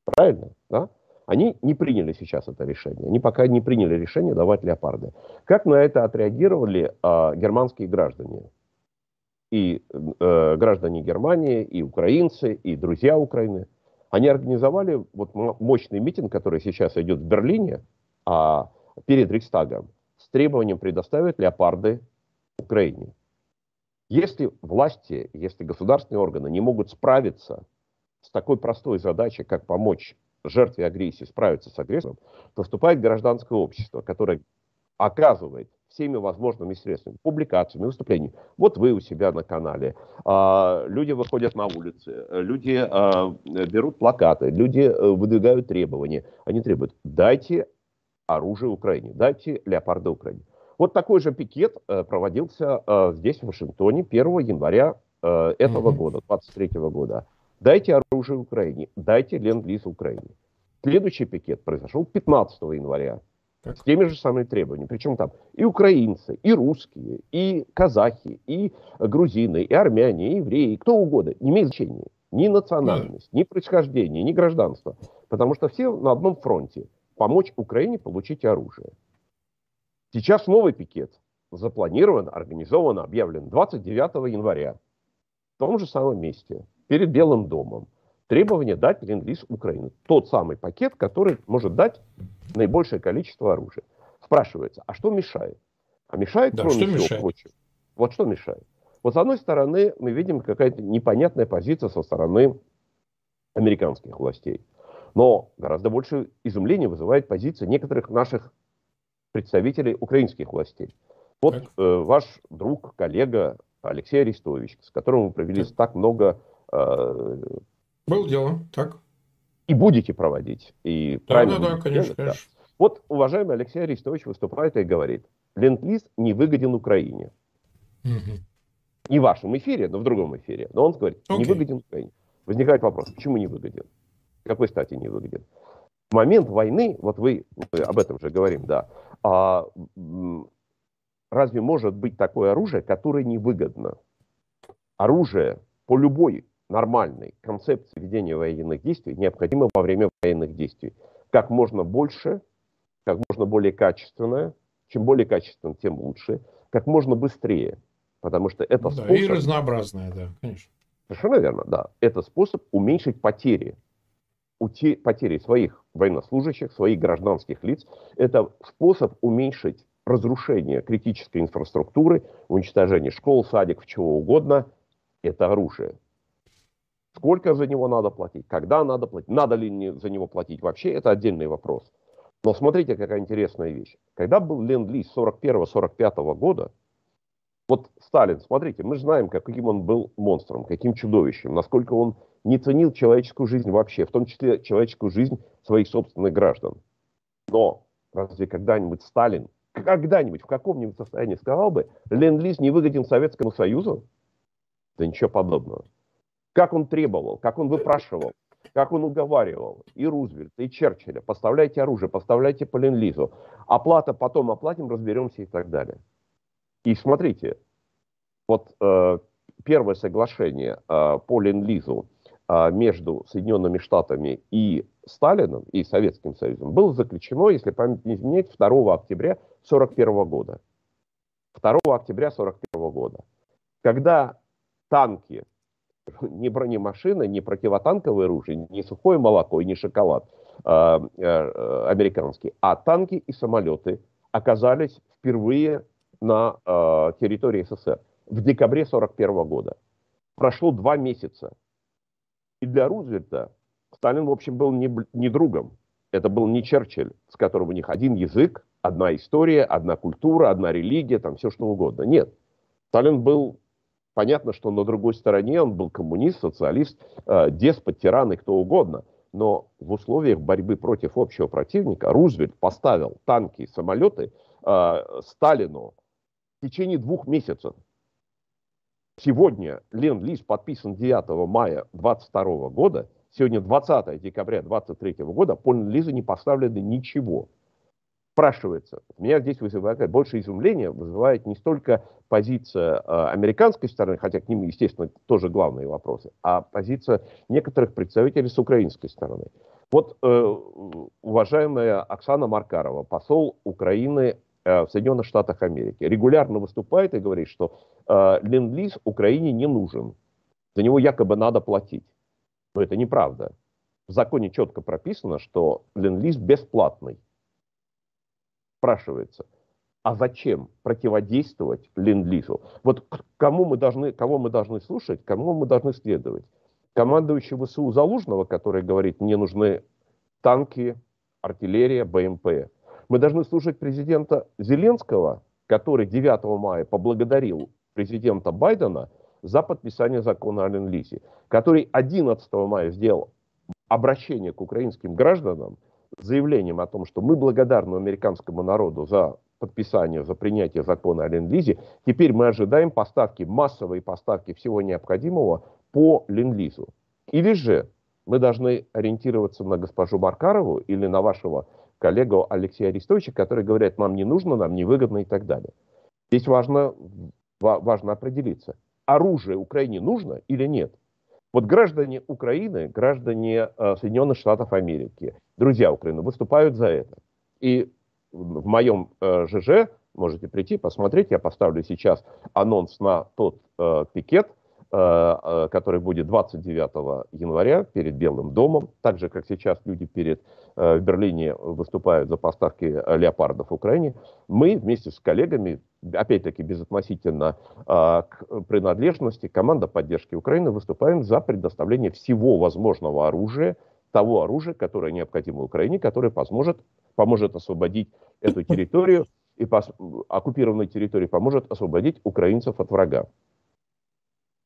Правильно? Да? Они не приняли сейчас это решение. Они пока не приняли решение давать леопарды. Как на это отреагировали э, германские граждане? И э, граждане Германии, и украинцы, и друзья Украины. Они организовали вот мощный митинг, который сейчас идет в Берлине, а, перед Рейхстагом, с требованием предоставить леопарды Украине. Если власти, если государственные органы не могут справиться с такой простой задачей, как помочь жертве агрессии справиться с агрессором, то вступает гражданское общество, которое оказывает всеми возможными средствами, публикациями, выступлениями. Вот вы у себя на канале, а, люди выходят на улицы, люди а, берут плакаты, люди а, выдвигают требования. Они требуют, дайте оружие Украине, дайте леопарды Украине. Вот такой же пикет а, проводился а, здесь, в Вашингтоне, 1 января а, этого mm-hmm. года, 23 года. Дайте оружие Украине, дайте ленд-лиз Украине. Следующий пикет произошел 15 января с теми же самыми требованиями. Причем там и украинцы, и русские, и казахи, и грузины, и армяне, и евреи, кто угодно. Не имеет значения. Ни национальность, ни происхождение, ни гражданство. Потому что все на одном фронте. Помочь Украине получить оружие. Сейчас новый пикет запланирован, организован, объявлен 29 января в том же самом месте перед Белым домом требование дать ленд-лиз Украины. Тот самый пакет, который может дать наибольшее количество оружия. Спрашивается, а что мешает? А мешает, да, кроме что всего мешает? прочего. Вот что мешает? Вот с одной стороны, мы видим какая-то непонятная позиция со стороны американских властей. Но гораздо больше изумления вызывает позиция некоторых наших представителей украинских властей. Вот э, ваш друг, коллега Алексей Арестович, с которым вы провели так, так много Э, Было дело, так. И будете проводить. И да, да, да, конечно, делать, конечно. Да. Вот уважаемый Алексей Арестович выступает и говорит, ленд-лиз не выгоден Украине. Угу. Не в вашем эфире, но в другом эфире. Но он говорит, okay. не выгоден Украине. Возникает вопрос, почему не выгоден? Какой стати не выгоден? В момент войны, вот вы об этом же говорим, да, а, разве может быть такое оружие, которое невыгодно? Оружие по любой нормальной концепции ведения военных действий необходимо во время военных действий. Как можно больше, как можно более качественное, чем более качественно, тем лучше, как можно быстрее, потому что это да, способ... И разнообразное, да, конечно. Совершенно верно, да. Это способ уменьшить потери. Потери своих военнослужащих, своих гражданских лиц. Это способ уменьшить разрушение критической инфраструктуры, уничтожение школ, садиков, чего угодно. Это оружие. Сколько за него надо платить, когда надо платить, надо ли за него платить вообще, это отдельный вопрос. Но смотрите, какая интересная вещь. Когда был ленд-лиз 41-45 года, вот Сталин, смотрите, мы знаем, каким он был монстром, каким чудовищем, насколько он не ценил человеческую жизнь вообще, в том числе человеческую жизнь своих собственных граждан. Но разве когда-нибудь Сталин, когда-нибудь в каком-нибудь состоянии сказал бы, ленд-лиз не выгоден Советскому Союзу? Да ничего подобного. Как он требовал, как он выпрашивал, как он уговаривал и Рузвельта, и Черчилля, поставляйте оружие, поставляйте по ленд-лизу, оплата потом оплатим, разберемся и так далее. И смотрите, вот э, первое соглашение э, по Ленд-Лизу э, между Соединенными Штатами и Сталином, и Советским Союзом, было заключено, если память не изменяет, 2 октября 1941 года. 2 октября 1941 года. Когда танки, не бронемашины, не противотанковое оружие, не сухое молоко и не шоколад э, э, американский, а танки и самолеты оказались впервые на э, территории СССР в декабре 1941 года. Прошло два месяца. И для Рузвельта Сталин, в общем, был не, не другом. Это был не Черчилль, с которым у них один язык, одна история, одна культура, одна религия, там все что угодно. Нет. Сталин был, понятно, что на другой стороне он был коммунист, социалист, э, деспот, тиран и кто угодно. Но в условиях борьбы против общего противника Рузвельт поставил танки и самолеты э, Сталину в течение двух месяцев. Сегодня Ленд-Лиз подписан 9 мая 22 года, сегодня 20 декабря 23 года, по Ленд-Лизу не поставлено ничего. Спрашивается, меня здесь вызывает больше изумления, вызывает не столько позиция э, американской стороны, хотя к ним, естественно, тоже главные вопросы, а позиция некоторых представителей с украинской стороны. Вот э, уважаемая Оксана Маркарова, посол Украины в Соединенных Штатах Америки, регулярно выступает и говорит, что э, ленд-лиз Украине не нужен. За него якобы надо платить. Но это неправда. В законе четко прописано, что ленд-лиз бесплатный. Спрашивается, а зачем противодействовать ленд-лизу? Вот кому мы должны, кого мы должны слушать, кому мы должны следовать? Командующий ВСУ Залужного, который говорит, мне нужны танки, артиллерия, БМП. Мы должны слушать президента Зеленского, который 9 мая поблагодарил президента Байдена за подписание закона о Ленд-Лизе, который 11 мая сделал обращение к украинским гражданам с заявлением о том, что мы благодарны американскому народу за подписание, за принятие закона о Ленд-Лизе. Теперь мы ожидаем поставки, массовые поставки всего необходимого по Ленд-Лизу. Или же мы должны ориентироваться на госпожу Маркарову или на вашего коллегу Алексея Арестовича, который говорит, нам не нужно, нам невыгодно и так далее. Здесь важно, важно определиться, оружие Украине нужно или нет. Вот граждане Украины, граждане э, Соединенных Штатов Америки, друзья Украины выступают за это. И в моем э, ЖЖ можете прийти, посмотреть, я поставлю сейчас анонс на тот э, пикет, который будет 29 января перед Белым домом, так же, как сейчас люди перед, э, в Берлине выступают за поставки леопардов в Украине, мы вместе с коллегами, опять-таки безотносительно к принадлежности, команда поддержки Украины выступаем за предоставление всего возможного оружия, того оружия, которое необходимо Украине, которое поможет, поможет освободить эту территорию и оккупированную территорию поможет освободить украинцев от врага.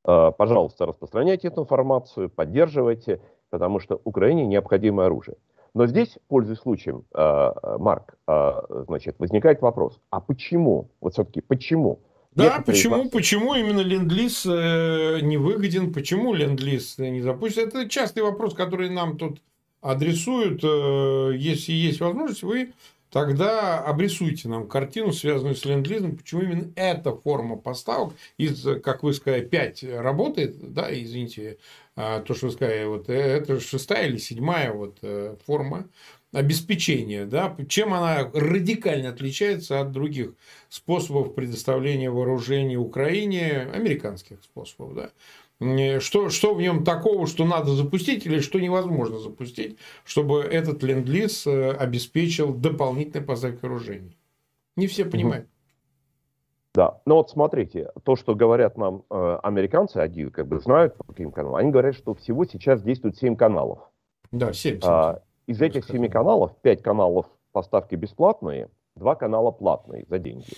Э, пожалуйста, распространяйте эту информацию, поддерживайте, потому что Украине необходимо оружие. Но здесь, пользуясь случаем, э, Марк, э, значит, возникает вопрос, а почему, вот все-таки почему? Да, почему, вас... почему именно ленд-лиз не выгоден, почему ленд-лиз не запустится? Это частый вопрос, который нам тут адресуют. Если есть возможность, вы тогда обрисуйте нам картину, связанную с ленд-лизом, почему именно эта форма поставок из, как вы сказали, 5 работает, да, извините, а, то, что вы сказали, вот э, это шестая или седьмая вот э, форма обеспечения, да, чем она радикально отличается от других способов предоставления вооружений Украине, американских способов, да. Что, что в нем такого, что надо запустить или что невозможно запустить, чтобы этот ленд-лиз э, обеспечил дополнительные поставки вооружений? Не все понимают. Да, ну вот смотрите, то, что говорят нам э, американцы, они как бы знают по каким каналам, они говорят, что всего сейчас действует 7 каналов. Да, 7. 7. А, из этих 7 каналов 5 каналов поставки бесплатные, 2 канала платные за деньги.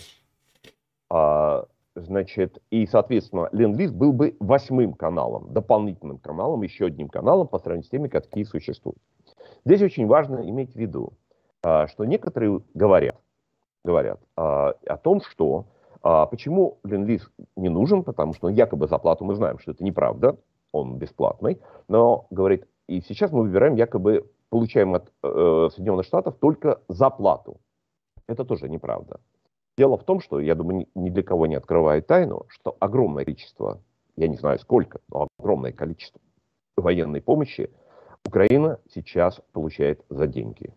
А, Значит, и, соответственно, Ленд-Лиз был бы восьмым каналом, дополнительным каналом, еще одним каналом по сравнению с теми, какие существуют. Здесь очень важно иметь в виду, а, что некоторые говорят, говорят а, о том, что а, почему Ленд-Лиз не нужен, потому что он якобы за плату, мы знаем, что это неправда, он бесплатный, но, говорит, и сейчас мы выбираем, якобы получаем от э, Соединенных Штатов только за плату. Это тоже неправда. Дело в том, что, я думаю, ни для кого не открывает тайну, что огромное количество, я не знаю сколько, но огромное количество военной помощи Украина сейчас получает за деньги.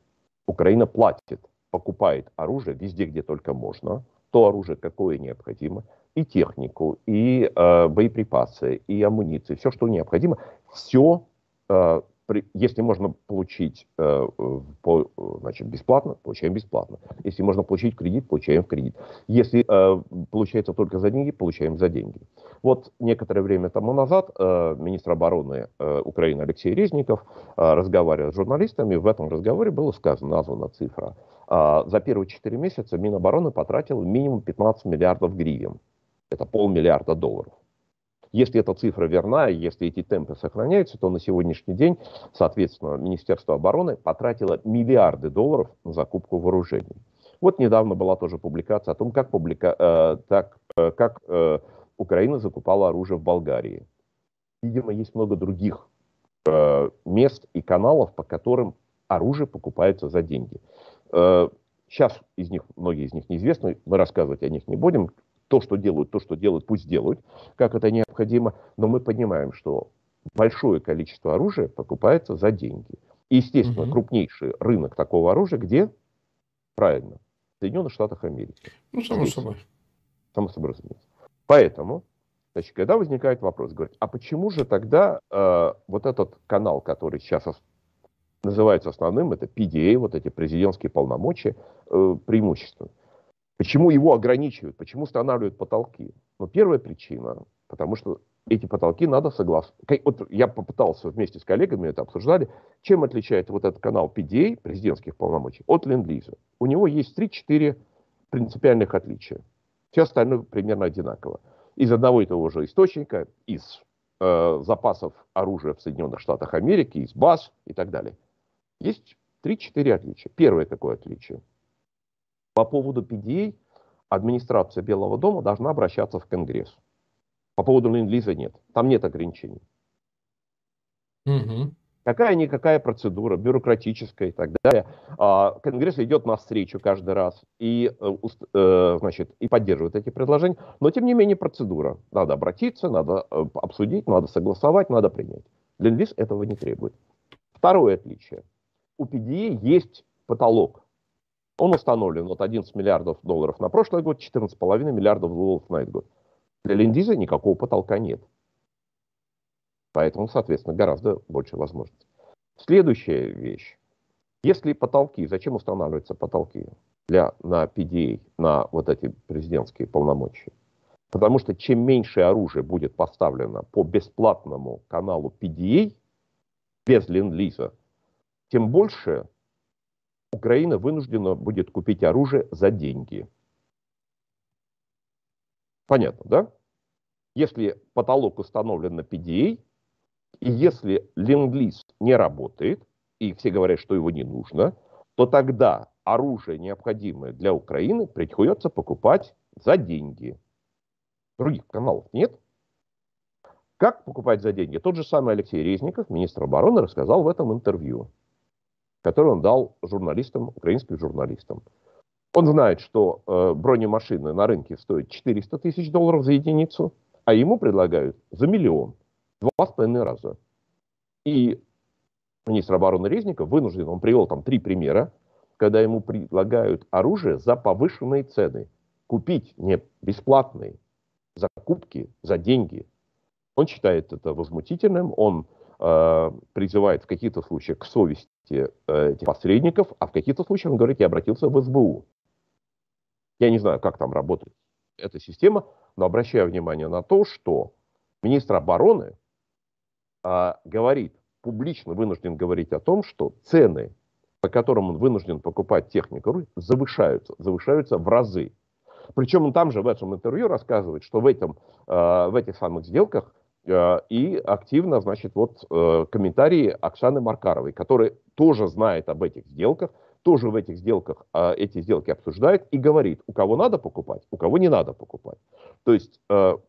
Украина платит, покупает оружие везде, где только можно, то оружие, какое необходимо, и технику, и э, боеприпасы, и амуниции, все, что необходимо, все э, если можно получить э, по, значит, бесплатно, получаем бесплатно. Если можно получить кредит, получаем кредит. Если э, получается только за деньги, получаем за деньги. Вот некоторое время тому назад э, министр обороны э, Украины Алексей Резников э, разговаривал с журналистами. В этом разговоре было сказано, названа цифра. Э, за первые 4 месяца Минобороны потратил минимум 15 миллиардов гривен. Это полмиллиарда долларов. Если эта цифра верна, если эти темпы сохраняются, то на сегодняшний день, соответственно, Министерство обороны потратило миллиарды долларов на закупку вооружений. Вот недавно была тоже публикация о том, как, публика, э, так, э, как э, Украина закупала оружие в Болгарии. Видимо, есть много других э, мест и каналов, по которым оружие покупается за деньги. Э, сейчас из них, многие из них неизвестны, мы рассказывать о них не будем то, что делают, то, что делают, пусть делают, как это необходимо, но мы понимаем, что большое количество оружия покупается за деньги. И, естественно, угу. крупнейший рынок такого оружия где? Правильно, в Соединенных Штатах Америки. Ну, само Здесь. собой. Само собой, разумеется. Поэтому, значит, когда возникает вопрос, говорит, а почему же тогда э, вот этот канал, который сейчас называется основным, это PDA, вот эти президентские полномочия, э, преимущественно. Почему его ограничивают? Почему устанавливают потолки? Ну, первая причина, потому что эти потолки надо согласовать. Вот я попытался вместе с коллегами это обсуждали, чем отличает вот этот канал PDA, президентских полномочий, от Ленд-Лиза. У него есть 3-4 принципиальных отличия. Все остальное примерно одинаково. Из одного и того же источника, из э, запасов оружия в Соединенных Штатах Америки, из баз и так далее. Есть 3-4 отличия. Первое какое отличие – по поводу PDA администрация Белого дома должна обращаться в Конгресс. По поводу ленд-лиза нет. Там нет ограничений. Угу. Какая-никакая процедура, бюрократическая и так далее. А, Конгресс идет навстречу каждый раз и, э, э, значит, и поддерживает эти предложения. Но, тем не менее, процедура. Надо обратиться, надо э, обсудить, надо согласовать, надо принять. Ленд-лиз этого не требует. Второе отличие. У PDA есть потолок. Он установлен вот 11 миллиардов долларов на прошлый год, 14,5 миллиардов долларов на этот год. Для Лендиза никакого потолка нет. Поэтому, соответственно, гораздо больше возможностей. Следующая вещь. Если потолки, зачем устанавливаются потолки для, на PDA, на вот эти президентские полномочия? Потому что чем меньше оружия будет поставлено по бесплатному каналу PDA, без ленд-лиза, тем больше Украина вынуждена будет купить оружие за деньги. Понятно, да? Если потолок установлен на PDA, и если ленд-лиз не работает, и все говорят, что его не нужно, то тогда оружие, необходимое для Украины, приходится покупать за деньги. Других каналов нет. Как покупать за деньги? Тот же самый Алексей Резников, министр обороны, рассказал в этом интервью который он дал журналистам, украинским журналистам. Он знает, что э, бронемашины на рынке стоят 400 тысяч долларов за единицу, а ему предлагают за миллион, два с половиной раза. И министр обороны Резников вынужден, он привел там три примера, когда ему предлагают оружие за повышенные цены. Купить не бесплатные закупки за деньги. Он считает это возмутительным, он призывает в каких-то случаях к совести э, этих посредников, а в каких-то случаях, он говорит, я обратился в СБУ. Я не знаю, как там работает эта система, но обращаю внимание на то, что министр обороны э, говорит, публично вынужден говорить о том, что цены, по которым он вынужден покупать технику, завышаются, завышаются в разы. Причем он там же в этом интервью рассказывает, что в, этом, э, в этих самых сделках Э, и активно, значит, вот э, комментарии Оксаны Маркаровой, которая тоже знает об этих сделках, тоже в этих сделках э, эти сделки обсуждает и говорит, у кого надо покупать, у кого не надо покупать. То есть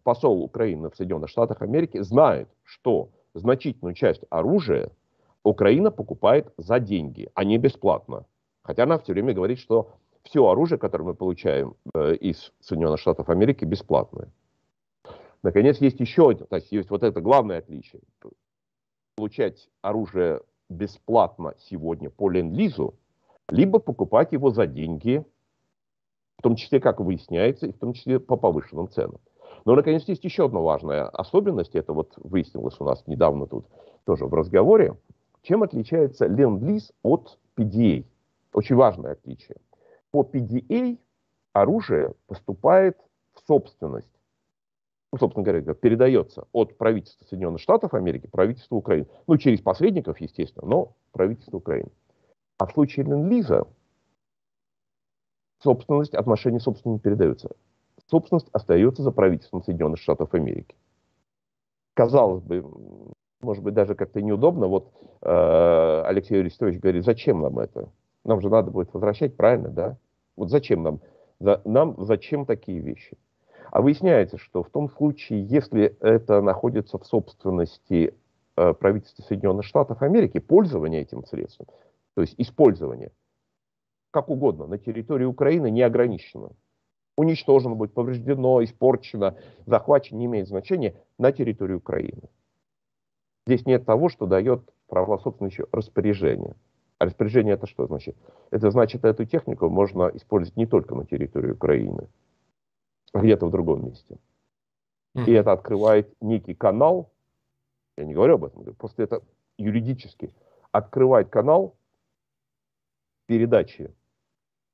посол Украины в Соединенных Штатах Америки знает, что значительную часть оружия Украина покупает за деньги, а не бесплатно. Хотя она все время говорит, что все оружие, которое мы получаем э, из Соединенных Штатов Америки, бесплатное. Наконец, есть еще один, то есть есть вот это главное отличие. Получать оружие бесплатно сегодня по ленд-лизу, либо покупать его за деньги, в том числе, как выясняется, и в том числе по повышенным ценам. Но, наконец, есть еще одна важная особенность, это вот выяснилось у нас недавно тут тоже в разговоре, чем отличается ленд-лиз от PDA. Очень важное отличие. По PDA оружие поступает в собственность, ну, собственно говоря, передается от правительства Соединенных Штатов Америки правительству Украины. Ну, через посредников, естественно, но правительству Украины. А в случае ленд-лиза собственность, отношения собственности передаются. Собственность остается за правительством Соединенных Штатов Америки. Казалось бы, может быть, даже как-то неудобно. Вот э, Алексей Арестович говорит, зачем нам это? Нам же надо будет возвращать, правильно, да? Вот зачем нам? За, нам зачем такие вещи? А выясняется, что в том случае, если это находится в собственности э, правительства Соединенных Штатов Америки, пользование этим средством, то есть использование, как угодно, на территории Украины не ограничено. Уничтожено будет, повреждено, испорчено, захвачено, не имеет значения на территории Украины. Здесь нет того, что дает право собственности распоряжение. А распоряжение это что значит? Это значит, эту технику можно использовать не только на территории Украины, где-то в другом месте. И это открывает некий канал, я не говорю об этом, просто это юридически открывает канал передачи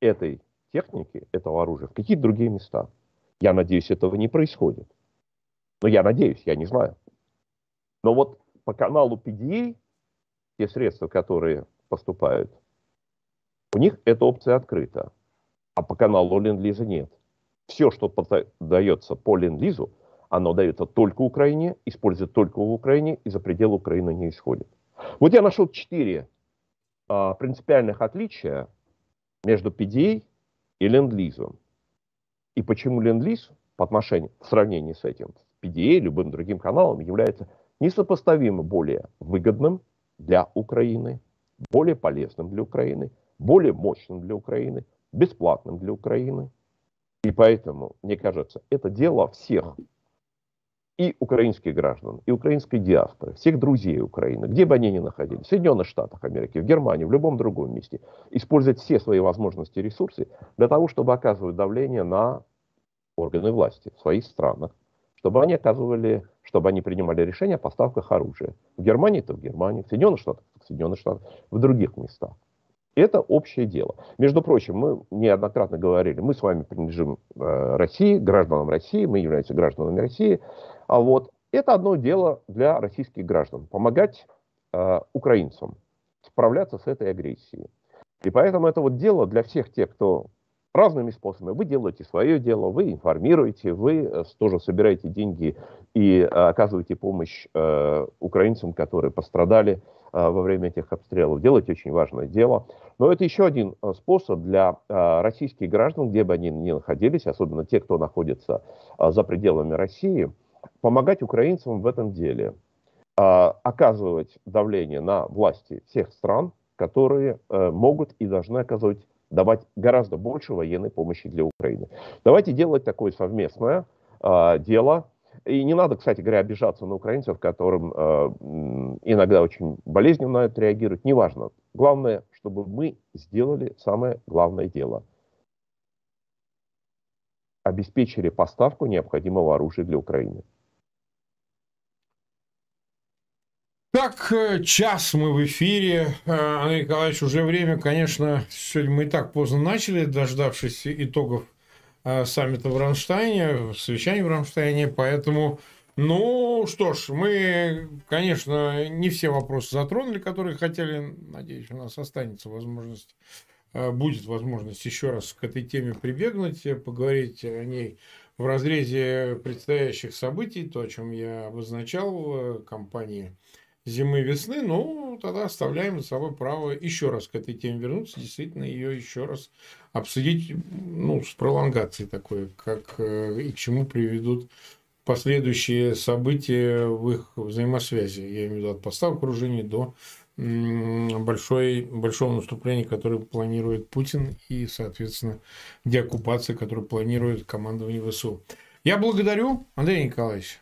этой техники, этого оружия в какие-то другие места. Я надеюсь, этого не происходит. Но я надеюсь, я не знаю. Но вот по каналу PDA, те средства, которые поступают, у них эта опция открыта. А по каналу Ленд-Лиза нет. Все, что дается по Ленд-Лизу, оно дается только Украине, используется только в Украине и за пределы Украины не исходит. Вот я нашел четыре а, принципиальных отличия между PDA и Ленд-Лизом. И почему Ленд-Лиз по отношению, в сравнении с этим, с PDA, любым другим каналом, является несопоставимо более выгодным для Украины, более полезным для Украины, более мощным для Украины, бесплатным для Украины. И поэтому, мне кажется, это дело всех и украинских граждан, и украинской диаспоры, всех друзей Украины, где бы они ни находились, в Соединенных Штатах Америки, в Германии, в любом другом месте, использовать все свои возможности и ресурсы для того, чтобы оказывать давление на органы власти в своих странах, чтобы они оказывали, чтобы они принимали решения о поставках оружия. В Германии это в Германии, в Соединенных Штатах в Соединенных Штатах, в других местах. Это общее дело. Между прочим, мы неоднократно говорили, мы с вами принадлежим э, России, гражданам России, мы являемся гражданами России. А вот это одно дело для российских граждан. Помогать э, украинцам справляться с этой агрессией. И поэтому это вот дело для всех тех, кто разными способами. Вы делаете свое дело, вы информируете, вы э, тоже собираете деньги и э, оказываете помощь э, украинцам, которые пострадали во время этих обстрелов. Делаете очень важное дело. Но это еще один э, способ для э, российских граждан, где бы они ни находились, особенно те, кто находится э, за пределами России, помогать украинцам в этом деле, оказывать давление на власти всех стран, которые э, могут и должны оказывать, давать гораздо больше военной помощи для Украины. Давайте делать такое совместное дело. И не надо, кстати говоря, обижаться на украинцев, которым э, иногда очень болезненно на это реагируют. Неважно. Главное, чтобы мы сделали самое главное дело – обеспечили поставку необходимого оружия для Украины. Так, э, час мы в эфире. Э, Андрей Николаевич, уже время, конечно, сегодня мы и так поздно начали, дождавшись итогов саммита в Рамштайне, совещания в Рамштайне, поэтому, ну что ж, мы, конечно, не все вопросы затронули, которые хотели, надеюсь, у нас останется возможность Э, будет возможность еще раз к этой теме прибегнуть, э, поговорить о ней в разрезе предстоящих событий, то, о чем я обозначал, э, кампании зимы-весны, ну, тогда оставляем за собой право еще раз к этой теме вернуться, действительно ее еще раз обсудить, ну, с пролонгацией такой, как и к чему приведут последующие события в их взаимосвязи. Я имею в виду от поставок вооружений до большой, большого наступления, которое планирует Путин, и, соответственно, деоккупации, которую планирует командование ВСУ. Я благодарю, Андрей Николаевич.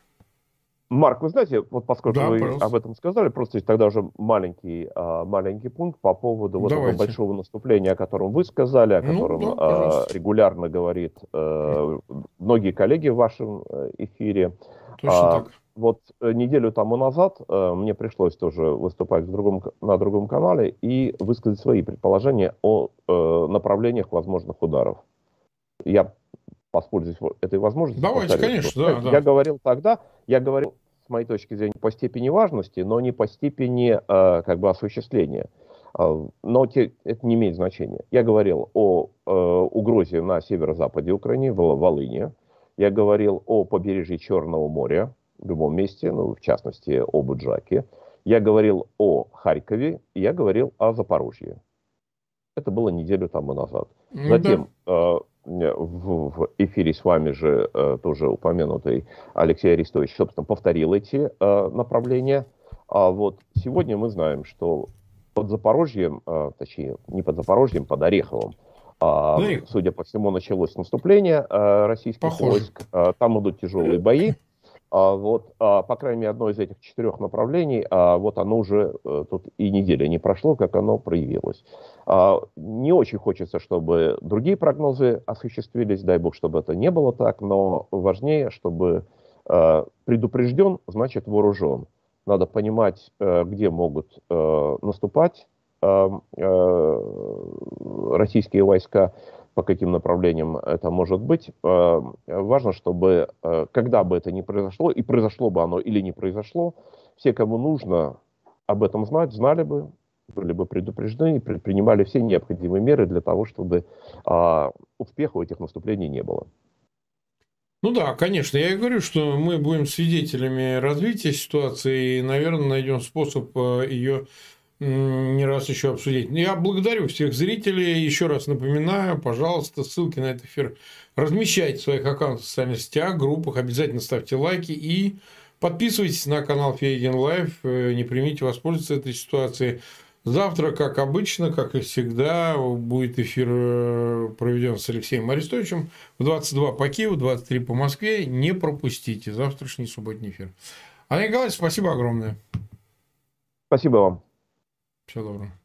Марк, вы знаете, вот поскольку да, вы пожалуйста. об этом сказали, просто тогда уже маленький, а, маленький пункт по поводу вот этого большого наступления, о котором вы сказали, о ну котором ну, да, регулярно говорит э, многие коллеги в вашем э, эфире. Точно а, так. Вот э, неделю тому назад мне пришлось тоже выступать в другом, на другом канале и высказать свои предположения о направлениях возможных ударов. Я воспользуюсь этой возможностью. Давайте, конечно, да, да. Я говорил тогда, я говорил с моей точки зрения по степени важности, но не по степени э, как бы осуществления. Э, но те, это не имеет значения. Я говорил о э, угрозе на северо-западе Украины, в Волыне. Я говорил о побережье Черного моря в любом месте, ну, в частности, о Буджаке. Я говорил о Харькове, и я говорил о Запорожье. Это было неделю тому назад. Ну, Затем да. Э, в, в эфире с вами же э, тоже упомянутый Алексей Арестович, собственно, повторил эти э, направления. А вот сегодня мы знаем, что под Запорожьем, э, точнее, не под Запорожьем, под Ореховым, э, судя по всему, началось наступление э, российских Похоже. войск. Э, там идут тяжелые бои. А вот, а, по крайней мере, одно из этих четырех направлений, а, вот оно уже а, тут и неделя не прошло, как оно проявилось. Не очень хочется, чтобы другие прогнозы осуществились, дай бог, чтобы это не было так, но важнее, чтобы предупрежден, значит вооружен. Надо понимать, а, где могут а, наступать российские войска, по каким направлениям это может быть. Э, важно, чтобы, э, когда бы это ни произошло, и произошло бы оно или не произошло, все, кому нужно об этом знать, знали бы, были бы предупреждены и предпринимали все необходимые меры для того, чтобы а, успеха у этих наступлений не было. Ну да, конечно. Я и говорю, что мы будем свидетелями развития ситуации и, наверное, найдем способ э, ее не раз еще обсудить. Я благодарю всех зрителей. Еще раз напоминаю, пожалуйста, ссылки на этот эфир размещайте в своих аккаунтах в социальных сетях, группах. Обязательно ставьте лайки и подписывайтесь на канал Фейгин Live. Э, не преминьте воспользоваться этой ситуацией. Завтра, как обычно, как и всегда, будет эфир э, проведен с Алексеем Арестовичем в 22 по Киеву, 23 по Москве. Не пропустите завтрашний субботний эфир. Анна Николаевич, спасибо огромное. Спасибо вам. Всего доброго.